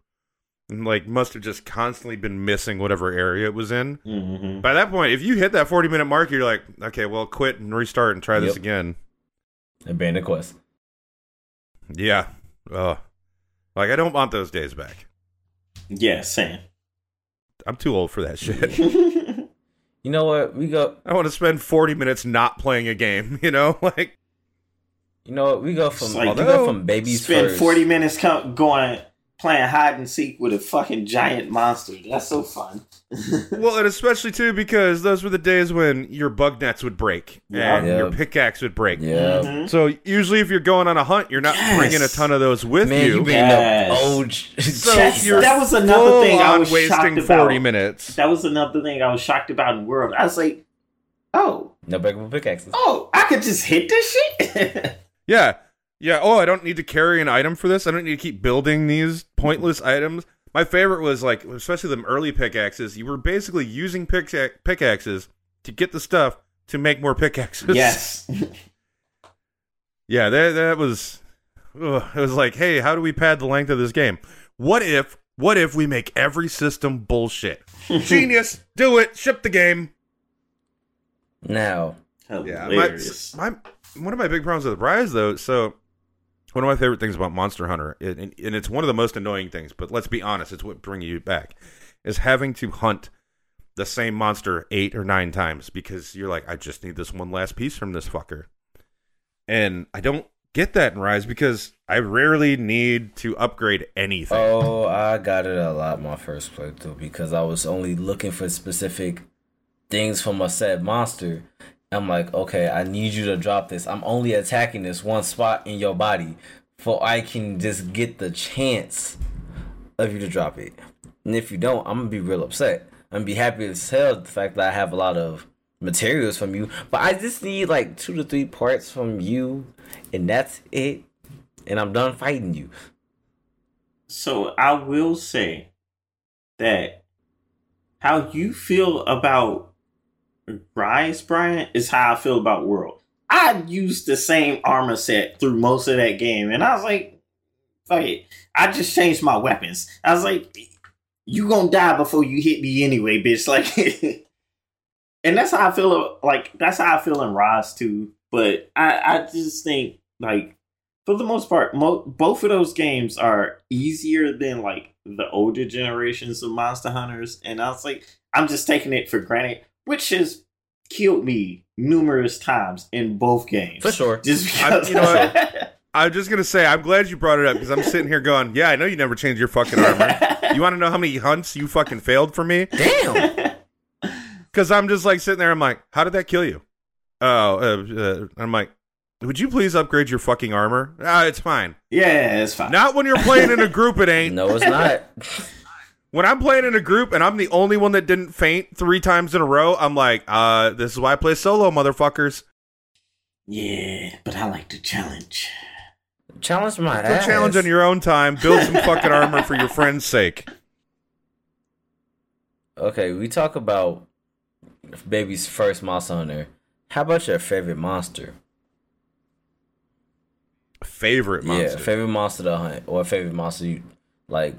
[SPEAKER 1] And like, must have just constantly been missing whatever area it was in.
[SPEAKER 2] Mhm.
[SPEAKER 1] By that point, if you hit that 40 minute mark, you're like, okay, well, quit and restart and try this again.
[SPEAKER 3] Abandoned quest.
[SPEAKER 1] Yeah. Ugh. Like, I don't want those days back.
[SPEAKER 2] yeah, Sam.
[SPEAKER 1] I'm too old for that (laughs) shit. (laughs)
[SPEAKER 3] You know what? We go.
[SPEAKER 1] I want to spend 40 minutes not playing a game, (laughs) you know? Like,
[SPEAKER 3] You know what? We go from
[SPEAKER 2] It's like-
[SPEAKER 3] we go from babies
[SPEAKER 2] Spend
[SPEAKER 3] first.
[SPEAKER 2] forty minutes co- going playing hide and seek with a fucking giant monster. That's so fun. (laughs)
[SPEAKER 1] Well, and especially too because those were the days when your bug nets would break
[SPEAKER 2] Yeah.
[SPEAKER 1] and
[SPEAKER 3] Yeah.
[SPEAKER 1] your pickaxe would break.
[SPEAKER 3] Yeah.
[SPEAKER 2] Mhm.
[SPEAKER 1] So usually, if you're going on a hunt, you're not
[SPEAKER 2] Yes.
[SPEAKER 1] bringing a ton of those with
[SPEAKER 3] Man, you
[SPEAKER 1] you.
[SPEAKER 2] Yes.
[SPEAKER 3] up old.
[SPEAKER 1] so (laughs)
[SPEAKER 2] Yes, that was another thing I was
[SPEAKER 1] wasting
[SPEAKER 2] shocked
[SPEAKER 1] forty
[SPEAKER 2] about.
[SPEAKER 1] minutes.
[SPEAKER 2] That was another thing I was shocked about in the world. I was like, oh,
[SPEAKER 3] no breakable pickaxes.
[SPEAKER 2] oh, I could just hit this shit. (laughs)
[SPEAKER 1] Yeah, yeah. Oh, I don't need to carry an item for this. I don't need to keep building these pointless items. My favorite was like, especially the early pickaxes. You were basically using pickaxe- pickaxes to get the stuff to make more pickaxes.
[SPEAKER 2] yes. (laughs) (laughs)
[SPEAKER 1] Yeah, that that was ugh, it was like, hey, how do we pad the length of this game? What if what if we make every system bullshit? (laughs) Genius, do it, ship the game. No.
[SPEAKER 3] Now,
[SPEAKER 1] Yeah, my,
[SPEAKER 2] Hilarious.
[SPEAKER 1] my one of my big problems with Rise though, so one of my favorite things about Monster Hunter, and, it's one of the most annoying things, but let's be honest, it's what brings you back, is having to hunt the same monster eight or nine times because you're like, I just need this one last piece from this fucker, and I don't get that in Rise because I rarely need to upgrade anything.
[SPEAKER 3] oh, I got it a lot my first playthrough because I was only looking for specific things from a said monster. I'm like, okay, I need you to drop this. I'm only attacking this one spot in your body, for I can just get the chance of you to drop it. And if you don't, I'm gonna be real upset. I'm gonna be happy as hell the fact that I have a lot of materials from you, but I just need like two to three parts from you, and that's it. And I'm done fighting you.
[SPEAKER 2] So I will say that how you feel about Rise, Bryan, is how I feel about World. I used the same armor set through most of that game, and I was like, fuck it. I just changed my weapons. I was like, you gonna die before you hit me anyway, bitch. (laughs) Like And that's how I feel like that's how I feel in Rise too. But I, I just think like for the most part, mo- both of those games are easier than like the older generations of Monster Hunters, and I was like, I'm just taking it for granted, which has killed me numerous times in both games.
[SPEAKER 3] For sure.
[SPEAKER 2] Just
[SPEAKER 1] I'm-
[SPEAKER 2] because
[SPEAKER 1] you know what? (laughs) I'm just gonna say I'm glad you brought it up because I'm sitting here going, yeah, I know you never changed your fucking armor. You want to know how many hunts you fucking failed for me?
[SPEAKER 3] Damn. (laughs)
[SPEAKER 1] Because I'm just like sitting there. I'm like, how did that kill you? Oh, uh, uh, I'm like, would you please upgrade your fucking armor? Ah, it's fine.
[SPEAKER 2] yeah, it's fine.
[SPEAKER 1] Not when you're playing in a group. It (laughs) ain't.
[SPEAKER 3] No, it's not.
[SPEAKER 1] When I'm playing in a group and I'm the only one that didn't faint three times in a row, I'm like, uh, this is why I play solo, motherfuckers.
[SPEAKER 2] Yeah, but I like to challenge.
[SPEAKER 3] Challenge my
[SPEAKER 1] Go
[SPEAKER 3] ass.
[SPEAKER 1] challenge on your own time. Build some fucking armor for your friend's sake.
[SPEAKER 3] Okay, we talk about baby's first monster hunter. How about your favorite monster?
[SPEAKER 1] Favorite monster.
[SPEAKER 3] Yeah, favorite monster to hunt or favorite monster you like.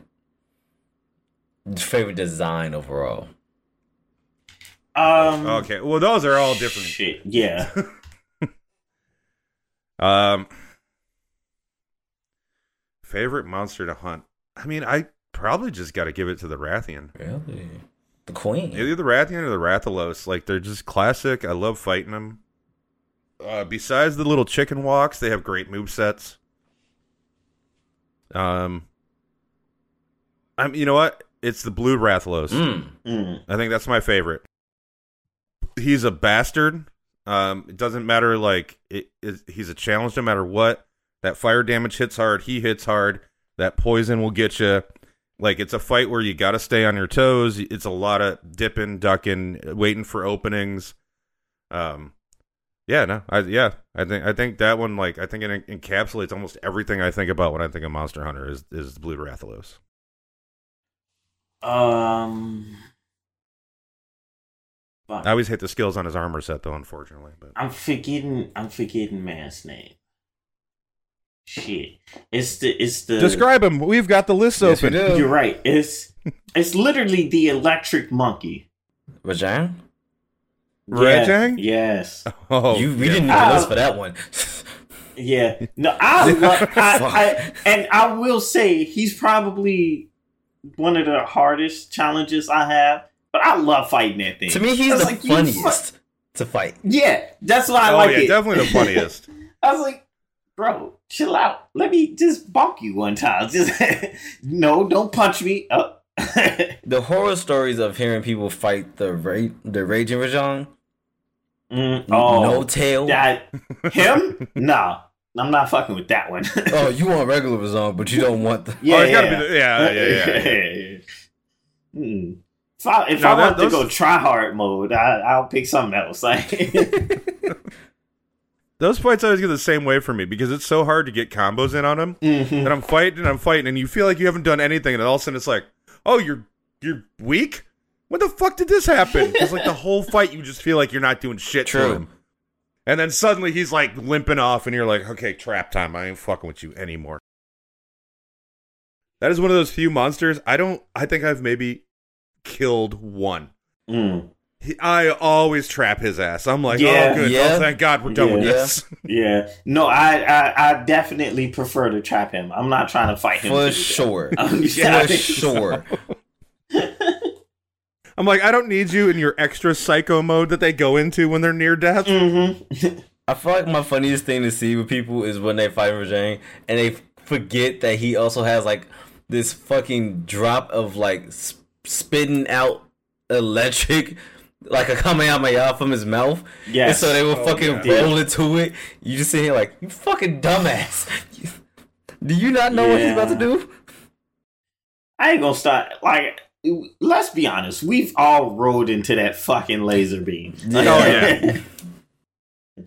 [SPEAKER 3] Favorite design overall.
[SPEAKER 2] Um.
[SPEAKER 1] Okay, well, those are all different.
[SPEAKER 2] Shit. Yeah. (laughs)
[SPEAKER 1] Um, favorite monster to hunt. I mean, I probably just got to give it to the Rathian.
[SPEAKER 3] Really, the queen.
[SPEAKER 1] Either the Rathian or the Rathalos. Like they're just classic. I love fighting them. Uh, besides the little chicken walks, they have great move sets. Um, I'm. You know what? It's the blue Rathalos.
[SPEAKER 3] Mm.
[SPEAKER 2] Mm.
[SPEAKER 1] I think that's my favorite. He's a bastard. Um, it doesn't matter. Like it, it, he's a challenge no matter what. That fire damage hits hard. He hits hard. That poison will get you. Like it's a fight where you got to stay on your toes. It's a lot of dipping, ducking, waiting for openings. Um, yeah, no, I yeah, I think I think that one like I think it encapsulates almost everything I think about when I think of Monster Hunter is is Blue Rathalos.
[SPEAKER 2] Um. Fuck.
[SPEAKER 1] I always hate the skills on his armor set though, unfortunately. But
[SPEAKER 2] I'm forgetting. I'm forgetting man's name. Shit. It's the. It's the.
[SPEAKER 1] Describe him. We've got the list
[SPEAKER 3] Yes,
[SPEAKER 1] open.
[SPEAKER 2] You're right. It's. It's literally the electric monkey.
[SPEAKER 3] Vagina?
[SPEAKER 1] Rajang?
[SPEAKER 2] Yes. (laughs)
[SPEAKER 1] Oh,
[SPEAKER 3] you we
[SPEAKER 1] yeah.
[SPEAKER 3] didn't need a list for that one.
[SPEAKER 2] Yeah. No, I (laughs) love. I, I, and I will say he's probably one of the hardest challenges I have. But I love fighting that thing.
[SPEAKER 3] to me, he's the
[SPEAKER 2] like,
[SPEAKER 3] funniest
[SPEAKER 2] fu-
[SPEAKER 3] to fight.
[SPEAKER 2] Yeah, that's why I
[SPEAKER 1] oh
[SPEAKER 2] like
[SPEAKER 1] yeah,
[SPEAKER 2] it.
[SPEAKER 1] definitely the funniest. (laughs)
[SPEAKER 2] I was like, bro, chill out. Let me just bonk you one time. (laughs) Just no, don't punch me. Uh, (laughs)
[SPEAKER 3] The horror stories of hearing people fight the ra- the raging Rajang.
[SPEAKER 2] mm, oh,
[SPEAKER 3] no tail.
[SPEAKER 2] that him? nah, I'm not fucking with that one. (laughs)
[SPEAKER 3] oh, you want regular Rajang, but you don't want the. (laughs)
[SPEAKER 2] yeah,
[SPEAKER 1] oh, it's
[SPEAKER 2] yeah.
[SPEAKER 1] gotta be the, yeah, yeah, yeah. (laughs)
[SPEAKER 2] Mm. If I if
[SPEAKER 1] No,
[SPEAKER 2] I
[SPEAKER 1] that-
[SPEAKER 2] want to go try hard mode, I, I'll pick something else. Like,
[SPEAKER 1] Those fights always get the same way for me because it's so hard to get combos in on them.
[SPEAKER 2] Mhm.
[SPEAKER 1] And I'm fighting and I'm fighting, and you feel like you haven't done anything, and all of a sudden it's like, oh, you're you're weak. When the fuck did this happen? It's like the whole fight, you just feel like you're not doing shit to
[SPEAKER 3] True.
[SPEAKER 1] him. And then suddenly he's like limping off, and you're like, okay, trap time. I ain't fucking with you anymore. That is one of those few monsters. I don't. I think I've maybe killed one.
[SPEAKER 2] Mm.
[SPEAKER 1] He, I always trap his ass. I'm like,
[SPEAKER 2] Yeah,
[SPEAKER 1] oh, good.
[SPEAKER 3] yeah.
[SPEAKER 1] Oh, thank God we're done with this. (laughs)
[SPEAKER 2] Yeah, no, I, I I definitely prefer to trap him. I'm not trying to fight him
[SPEAKER 3] For sure. (laughs)
[SPEAKER 2] I'm
[SPEAKER 3] For
[SPEAKER 2] sorry.
[SPEAKER 3] sure. (laughs)
[SPEAKER 1] I'm like, I don't need you in your extra psycho mode that they go into when they're near death.
[SPEAKER 2] Mhm. (laughs)
[SPEAKER 3] I feel like my funniest thing to see with people is when they fight Rajang and they forget that he also has like this fucking drop of like sp- spitting out electric, (laughs) like a Kamehameha from his mouth.
[SPEAKER 2] Yes.
[SPEAKER 3] And so they will
[SPEAKER 1] Oh,
[SPEAKER 3] fucking
[SPEAKER 2] yeah.
[SPEAKER 3] roll into it. You just sit here like, you fucking dumbass. (laughs) Do you not know what he's about to do?
[SPEAKER 2] I ain't gonna start. Like, let's be honest. We've all rolled into that fucking laser beam.
[SPEAKER 3] Yeah. (laughs)
[SPEAKER 1] Oh, yeah. (laughs)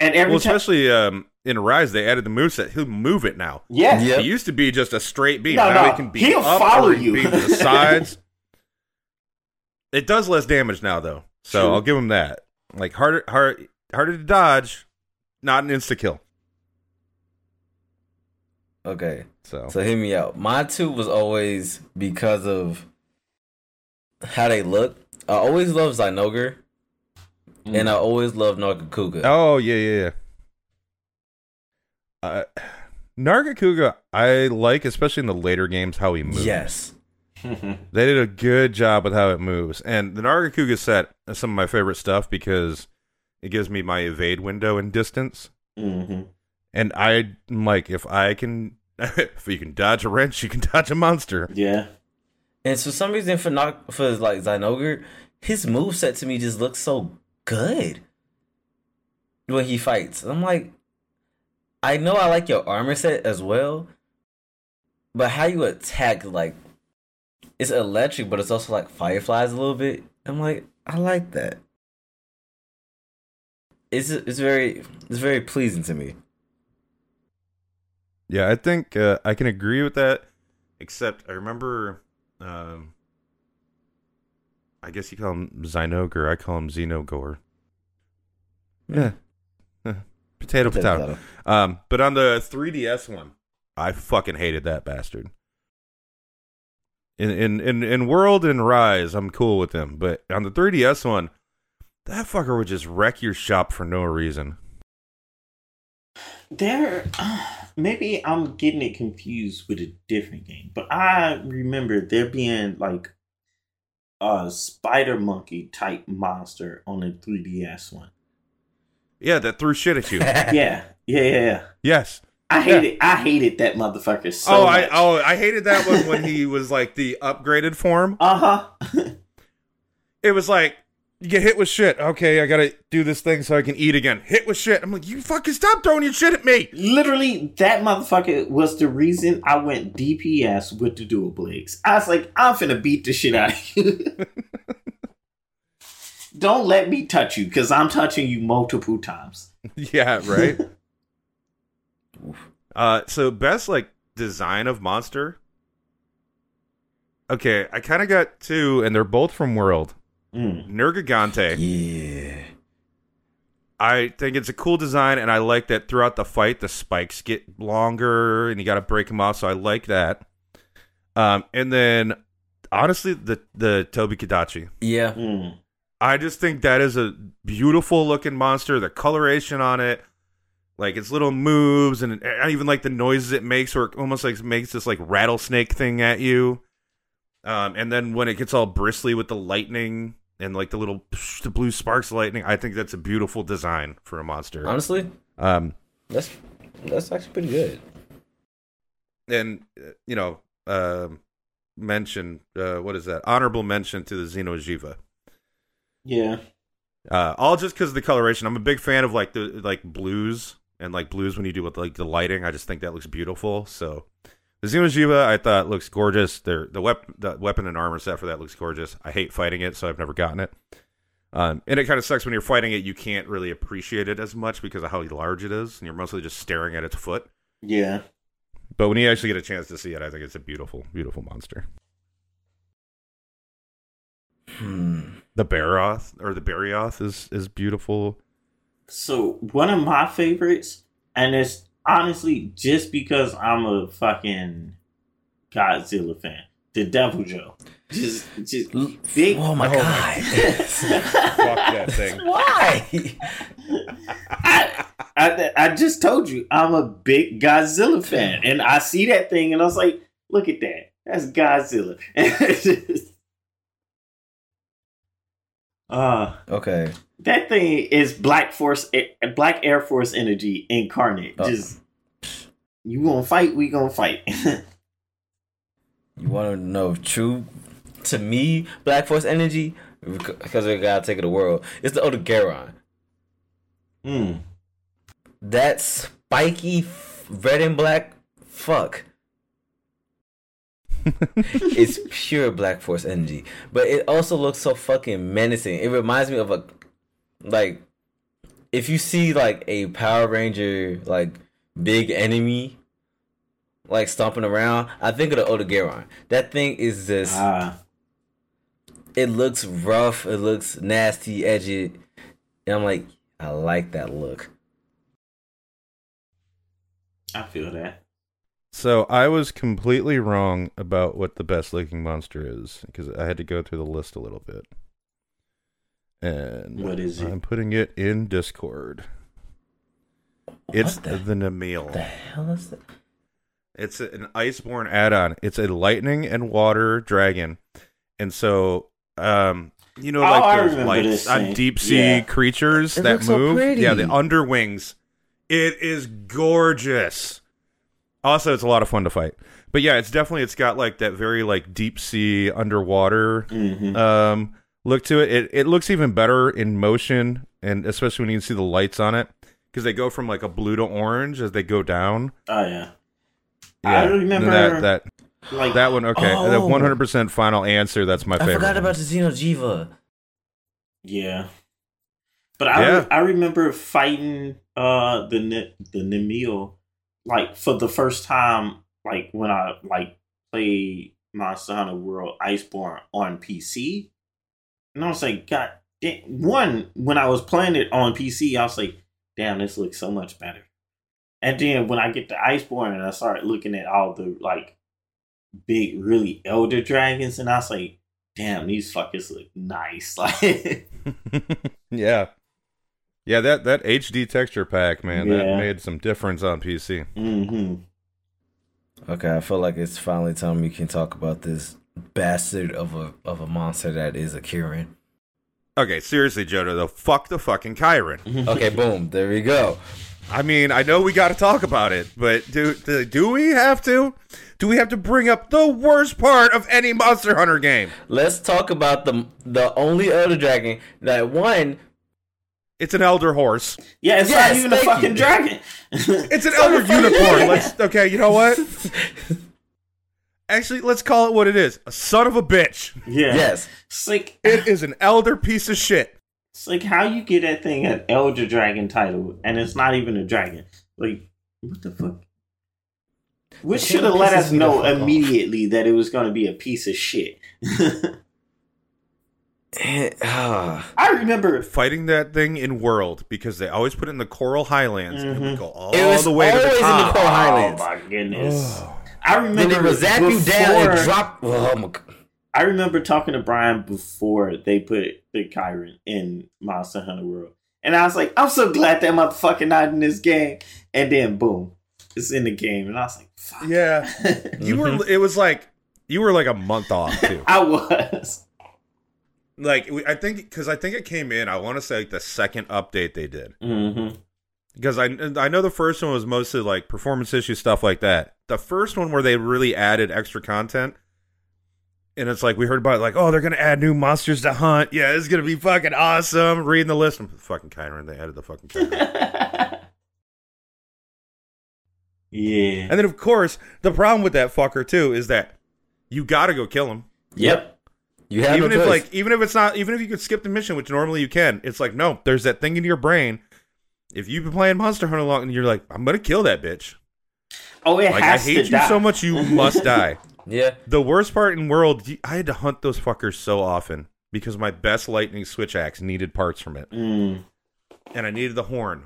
[SPEAKER 2] and every
[SPEAKER 1] Well,
[SPEAKER 2] time,
[SPEAKER 1] especially um, in Rise, they added the moveset. He'll move it now.
[SPEAKER 2] yeah,
[SPEAKER 3] Yep.
[SPEAKER 1] It used to be just a straight beam.
[SPEAKER 2] No,
[SPEAKER 1] now
[SPEAKER 2] no,
[SPEAKER 1] he can beam
[SPEAKER 2] he'll
[SPEAKER 1] up
[SPEAKER 2] follow
[SPEAKER 1] or he can
[SPEAKER 2] you.
[SPEAKER 1] beam to the (laughs) sides. it does less damage now, though, so
[SPEAKER 2] True.
[SPEAKER 1] I'll give him that. Like harder, hard, harder to dodge, not an insta kill.
[SPEAKER 3] Okay.
[SPEAKER 1] So,
[SPEAKER 3] So hear me out. My two was always because of how they look. I always loved Zinogre, and I always loved Nargacuga.
[SPEAKER 1] oh yeah, yeah, yeah. Uh, Nargacuga, I like, especially in the later games, how he moves.
[SPEAKER 3] yes. (laughs)
[SPEAKER 1] They did a good job with how it moves. And the Nargacuga set is some of my favorite stuff because it gives me my evade window and distance.
[SPEAKER 2] hmm
[SPEAKER 1] And I'm like, if I can, (laughs) if you can dodge a wrench, you can dodge a monster.
[SPEAKER 2] Yeah.
[SPEAKER 3] And for some reason, for not for like Zinogre, his move set to me just looks so good when he fights. I'm like, I know I like your armor set as well, but how you attack like it's electric, but it's also like fireflies a little bit. I'm like, I like that. It's it's very it's very pleasing to me.
[SPEAKER 1] Yeah, I think uh, I can agree with that. Except I remember, um, I guess you call him Zinogre. I call him Xenogore. Yeah, (laughs) Eh, potato, potato. Um, but on the 3DS one, I fucking hated that bastard. In in in in World and Rise, I'm cool with him, but on the 3DS one, that fucker would just wreck your shop for no reason.
[SPEAKER 2] There, (sighs) maybe I'm getting it confused with a different game, but I remember there being like a spider monkey type monster on the 3DS one.
[SPEAKER 1] Yeah, that threw shit at you. (laughs)
[SPEAKER 2] Yeah, yeah, yeah. yeah.
[SPEAKER 1] yes.
[SPEAKER 2] I hated, I hated that motherfucker so
[SPEAKER 1] oh,
[SPEAKER 2] much.
[SPEAKER 1] I oh I hated that one when he was like the upgraded form.
[SPEAKER 2] uh huh. (laughs)
[SPEAKER 1] It was like you get hit with shit. Okay, I gotta do this thing so I can eat again. Hit with shit. I'm like, you fucking stop throwing your shit at me.
[SPEAKER 2] Literally, that motherfucker was the reason I went DPS with the dual blades. I was like, I'm finna beat the shit out of you. (laughs) Don't let me touch you, because I'm touching you multiple times. (laughs)
[SPEAKER 1] yeah, right. (laughs) uh, so best like design of monster. Okay, I kind of got two, and they're both from World.
[SPEAKER 2] Mm.
[SPEAKER 1] Nergigante.
[SPEAKER 3] yeah.
[SPEAKER 1] I think it's a cool design, and I like that throughout the fight the spikes get longer, and you got to break them off. So I like that. Um, and then honestly, the the Tobi-Kadachi,
[SPEAKER 3] Yeah.
[SPEAKER 2] Mm.
[SPEAKER 1] I just think that is a beautiful looking monster. The coloration on it, like its little moves, and I even like the noises it makes, or it almost like makes this like rattlesnake thing at you. Um, and then when it gets all bristly with the lightning and like the little the blue sparks of lightning, I think that's a beautiful design for a monster.
[SPEAKER 3] Honestly,
[SPEAKER 1] Um,
[SPEAKER 3] that's That's actually pretty good.
[SPEAKER 1] And uh, you know, um mention uh, what is that? Honorable mention to the Xeno'jiiva.
[SPEAKER 2] Yeah.
[SPEAKER 1] Uh, all just because of the coloration. I'm a big fan of like the like blues and like blues when you do with like the lighting. I just think that looks beautiful. So the Xeno'jiiva I thought looks gorgeous. Their the weapon the weapon and armor set for that looks gorgeous. I hate fighting it, so I've never gotten it. Um, and it kind of sucks when you're fighting it. You can't really appreciate it as much because of how large it is, and you're mostly just staring at its foot.
[SPEAKER 2] Yeah.
[SPEAKER 1] But when you actually get a chance to see it, I think it's a beautiful, beautiful monster.
[SPEAKER 3] Hmm.
[SPEAKER 1] The Barroth or the Barioth is is beautiful.
[SPEAKER 2] So one of my favorites, and it's honestly just because I'm a fucking Godzilla fan, the Deviljho. Just, just big.
[SPEAKER 3] Oh my
[SPEAKER 1] Oh (laughs) my
[SPEAKER 3] god.
[SPEAKER 1] Fuck that thing. (laughs)
[SPEAKER 3] Why?
[SPEAKER 2] I, I, I just told you I'm a big Godzilla fan, and I see that thing, and I was like, "Look at that! That's Godzilla." (laughs) uh
[SPEAKER 3] Okay.
[SPEAKER 2] that thing is Black Force, eh, Black Air Force energy incarnate.
[SPEAKER 3] Uh.
[SPEAKER 2] Just you gonna fight, we gonna fight. (laughs)
[SPEAKER 3] You want to know true? To me, Black Force energy because we gotta take it the world. It's the Odogaron.
[SPEAKER 2] Hmm.
[SPEAKER 3] That spiky f- red and black fuck. (laughs) it's pure Black Force energy, but it also looks so fucking menacing. It reminds me of a like if you see like a Power Ranger like big enemy like stomping around, I think of the Odogaron. That thing is just
[SPEAKER 2] Ah,
[SPEAKER 3] it looks rough, it looks nasty, edgy, and I'm like, I like that look.
[SPEAKER 2] I feel that.
[SPEAKER 1] So I was completely wrong about what the best looking monster is because I had to go through the list a little bit. And
[SPEAKER 2] What is it?
[SPEAKER 1] I'm putting it in Discord. It's
[SPEAKER 3] the-
[SPEAKER 1] the
[SPEAKER 3] Namielle. The hell is that?
[SPEAKER 1] It's an iceborne add-on. It's a lightning and water dragon, and so um, you know,
[SPEAKER 2] Oh,
[SPEAKER 1] like those lights on deep sea
[SPEAKER 2] Yeah.
[SPEAKER 1] creatures
[SPEAKER 3] It
[SPEAKER 1] that
[SPEAKER 3] looks so
[SPEAKER 1] move. Yeah, the underwings. It is gorgeous. Also, it's a lot of fun to fight. But yeah, it's definitely it's got like that very like deep sea underwater
[SPEAKER 2] hmm
[SPEAKER 1] um look to it. It it looks even better in motion, and especially when you can see the lights on it because they go from like a blue to orange as they go down.
[SPEAKER 2] Oh yeah.
[SPEAKER 1] Yeah,
[SPEAKER 2] I remember
[SPEAKER 1] that that
[SPEAKER 2] like
[SPEAKER 1] that one. Okay,
[SPEAKER 3] Oh.
[SPEAKER 1] the one hundred percent final answer. That's my favorite.
[SPEAKER 3] I
[SPEAKER 1] forgot
[SPEAKER 3] about the Xeno'jiiva.
[SPEAKER 2] Yeah. But I
[SPEAKER 1] Yeah.
[SPEAKER 2] I remember fighting uh the N- the Namielle like for the first time like when I like played Monster Hunter World Iceborne on PC. And I was like, God damn. one when I was playing it on PC, I was like, damn, this looks so much better. And then when I get to Iceborne and I start looking at all the like big really elder dragons and I was like, damn, these fuckers look nice. (laughs) Like (laughs)
[SPEAKER 1] yeah, yeah. That that HD texture pack, man, that made some difference on PC.
[SPEAKER 2] hmm
[SPEAKER 3] Okay, I feel like it's finally time we can talk about this bastard of a of a monster that is a Kirin.
[SPEAKER 1] Okay, seriously, Jodo, though, fuck the fucking Kirin. (laughs)
[SPEAKER 3] Okay, boom, there we go.
[SPEAKER 1] I mean, I know we got to talk about it, but do, do do we have to? Do we have to bring up the worst part of any Monster Hunter game?
[SPEAKER 3] Let's talk about the the only other Dragon that one.
[SPEAKER 1] It's an elder horse.
[SPEAKER 2] Yeah, it's
[SPEAKER 3] Yes,
[SPEAKER 2] not even a fucking
[SPEAKER 3] you.
[SPEAKER 2] dragon. (laughs)
[SPEAKER 1] It's an elder unicorn. Let's okay. You know what? Actually, let's call it what it is. A son of a bitch.
[SPEAKER 2] yeah.
[SPEAKER 3] Yes,
[SPEAKER 2] It's like
[SPEAKER 1] It is an elder piece of shit.
[SPEAKER 2] it's like how you get that thing an elder dragon title and it's not even a dragon. Like what the fuck? Which should have let us know
[SPEAKER 3] fuck off.
[SPEAKER 2] immediately that it was going to be a piece of shit. (laughs)
[SPEAKER 3] Ah.
[SPEAKER 2] I remember
[SPEAKER 1] Fighting that thing in World because they always put it in the Coral Highlands and we
[SPEAKER 2] Mhm.
[SPEAKER 1] go all
[SPEAKER 3] It was
[SPEAKER 1] the way to
[SPEAKER 3] always
[SPEAKER 1] the
[SPEAKER 3] in the
[SPEAKER 1] top.
[SPEAKER 3] Coral
[SPEAKER 2] Oh my goodness.
[SPEAKER 1] Oh.
[SPEAKER 2] I remember
[SPEAKER 3] Then it would zap you down and drop. Oh my god.
[SPEAKER 2] I remember talking to Bryan before they put the Kirin in Monster Hunter World. And I was like, I'm so glad that motherfucker not in this game. And then boom, it's in the game. And I was like, fuck.
[SPEAKER 1] Yeah, (laughs) you were. It was like you were like a month off too. (laughs)
[SPEAKER 2] I was.
[SPEAKER 1] Like we- I think because I think it came in. I want to say like the second update they did,
[SPEAKER 2] hmm
[SPEAKER 1] because I I know the first one was mostly like performance issue stuff like that. The first one where they really added extra content, and it's like we heard about it, like oh they're gonna add new monsters to hunt. Yeah, it's gonna be fucking awesome. Reading the list, I'm fucking Kirin. They added the fucking Kirin, (laughs)
[SPEAKER 2] yeah.
[SPEAKER 1] and then of course the problem with that fucker too is that you gotta go kill him.
[SPEAKER 2] Yep.
[SPEAKER 3] You have
[SPEAKER 1] even
[SPEAKER 3] no
[SPEAKER 1] if
[SPEAKER 3] choice.
[SPEAKER 1] like even if it's not even if you could skip the mission, which normally you can, it's like no, there's that thing in your brain. If you've been playing Monster Hunter long and you're like, I'm gonna kill that bitch.
[SPEAKER 2] Oh, it
[SPEAKER 1] Like I hate
[SPEAKER 2] to
[SPEAKER 1] you
[SPEAKER 2] die.
[SPEAKER 1] so much, you (laughs) must die.
[SPEAKER 3] yeah,
[SPEAKER 1] The worst part in world, I had to hunt those fuckers so often because my best lightning switch axe needed parts from it,
[SPEAKER 2] Mm,
[SPEAKER 1] and I needed the horn,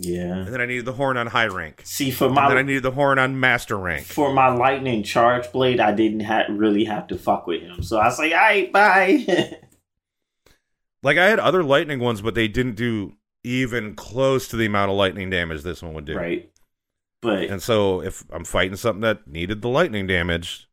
[SPEAKER 2] yeah.
[SPEAKER 1] and then I needed the horn on high rank,
[SPEAKER 2] See, for
[SPEAKER 1] and then I needed the horn on master rank.
[SPEAKER 2] for my lightning charge blade, I didn't ha- really have to fuck with him. So I was like, "All right, bye." (laughs)
[SPEAKER 1] Like I had other lightning ones, but they didn't do even close to the amount of lightning damage this one would do.
[SPEAKER 2] right. But
[SPEAKER 1] And so if I'm fighting something that needed the lightning damage,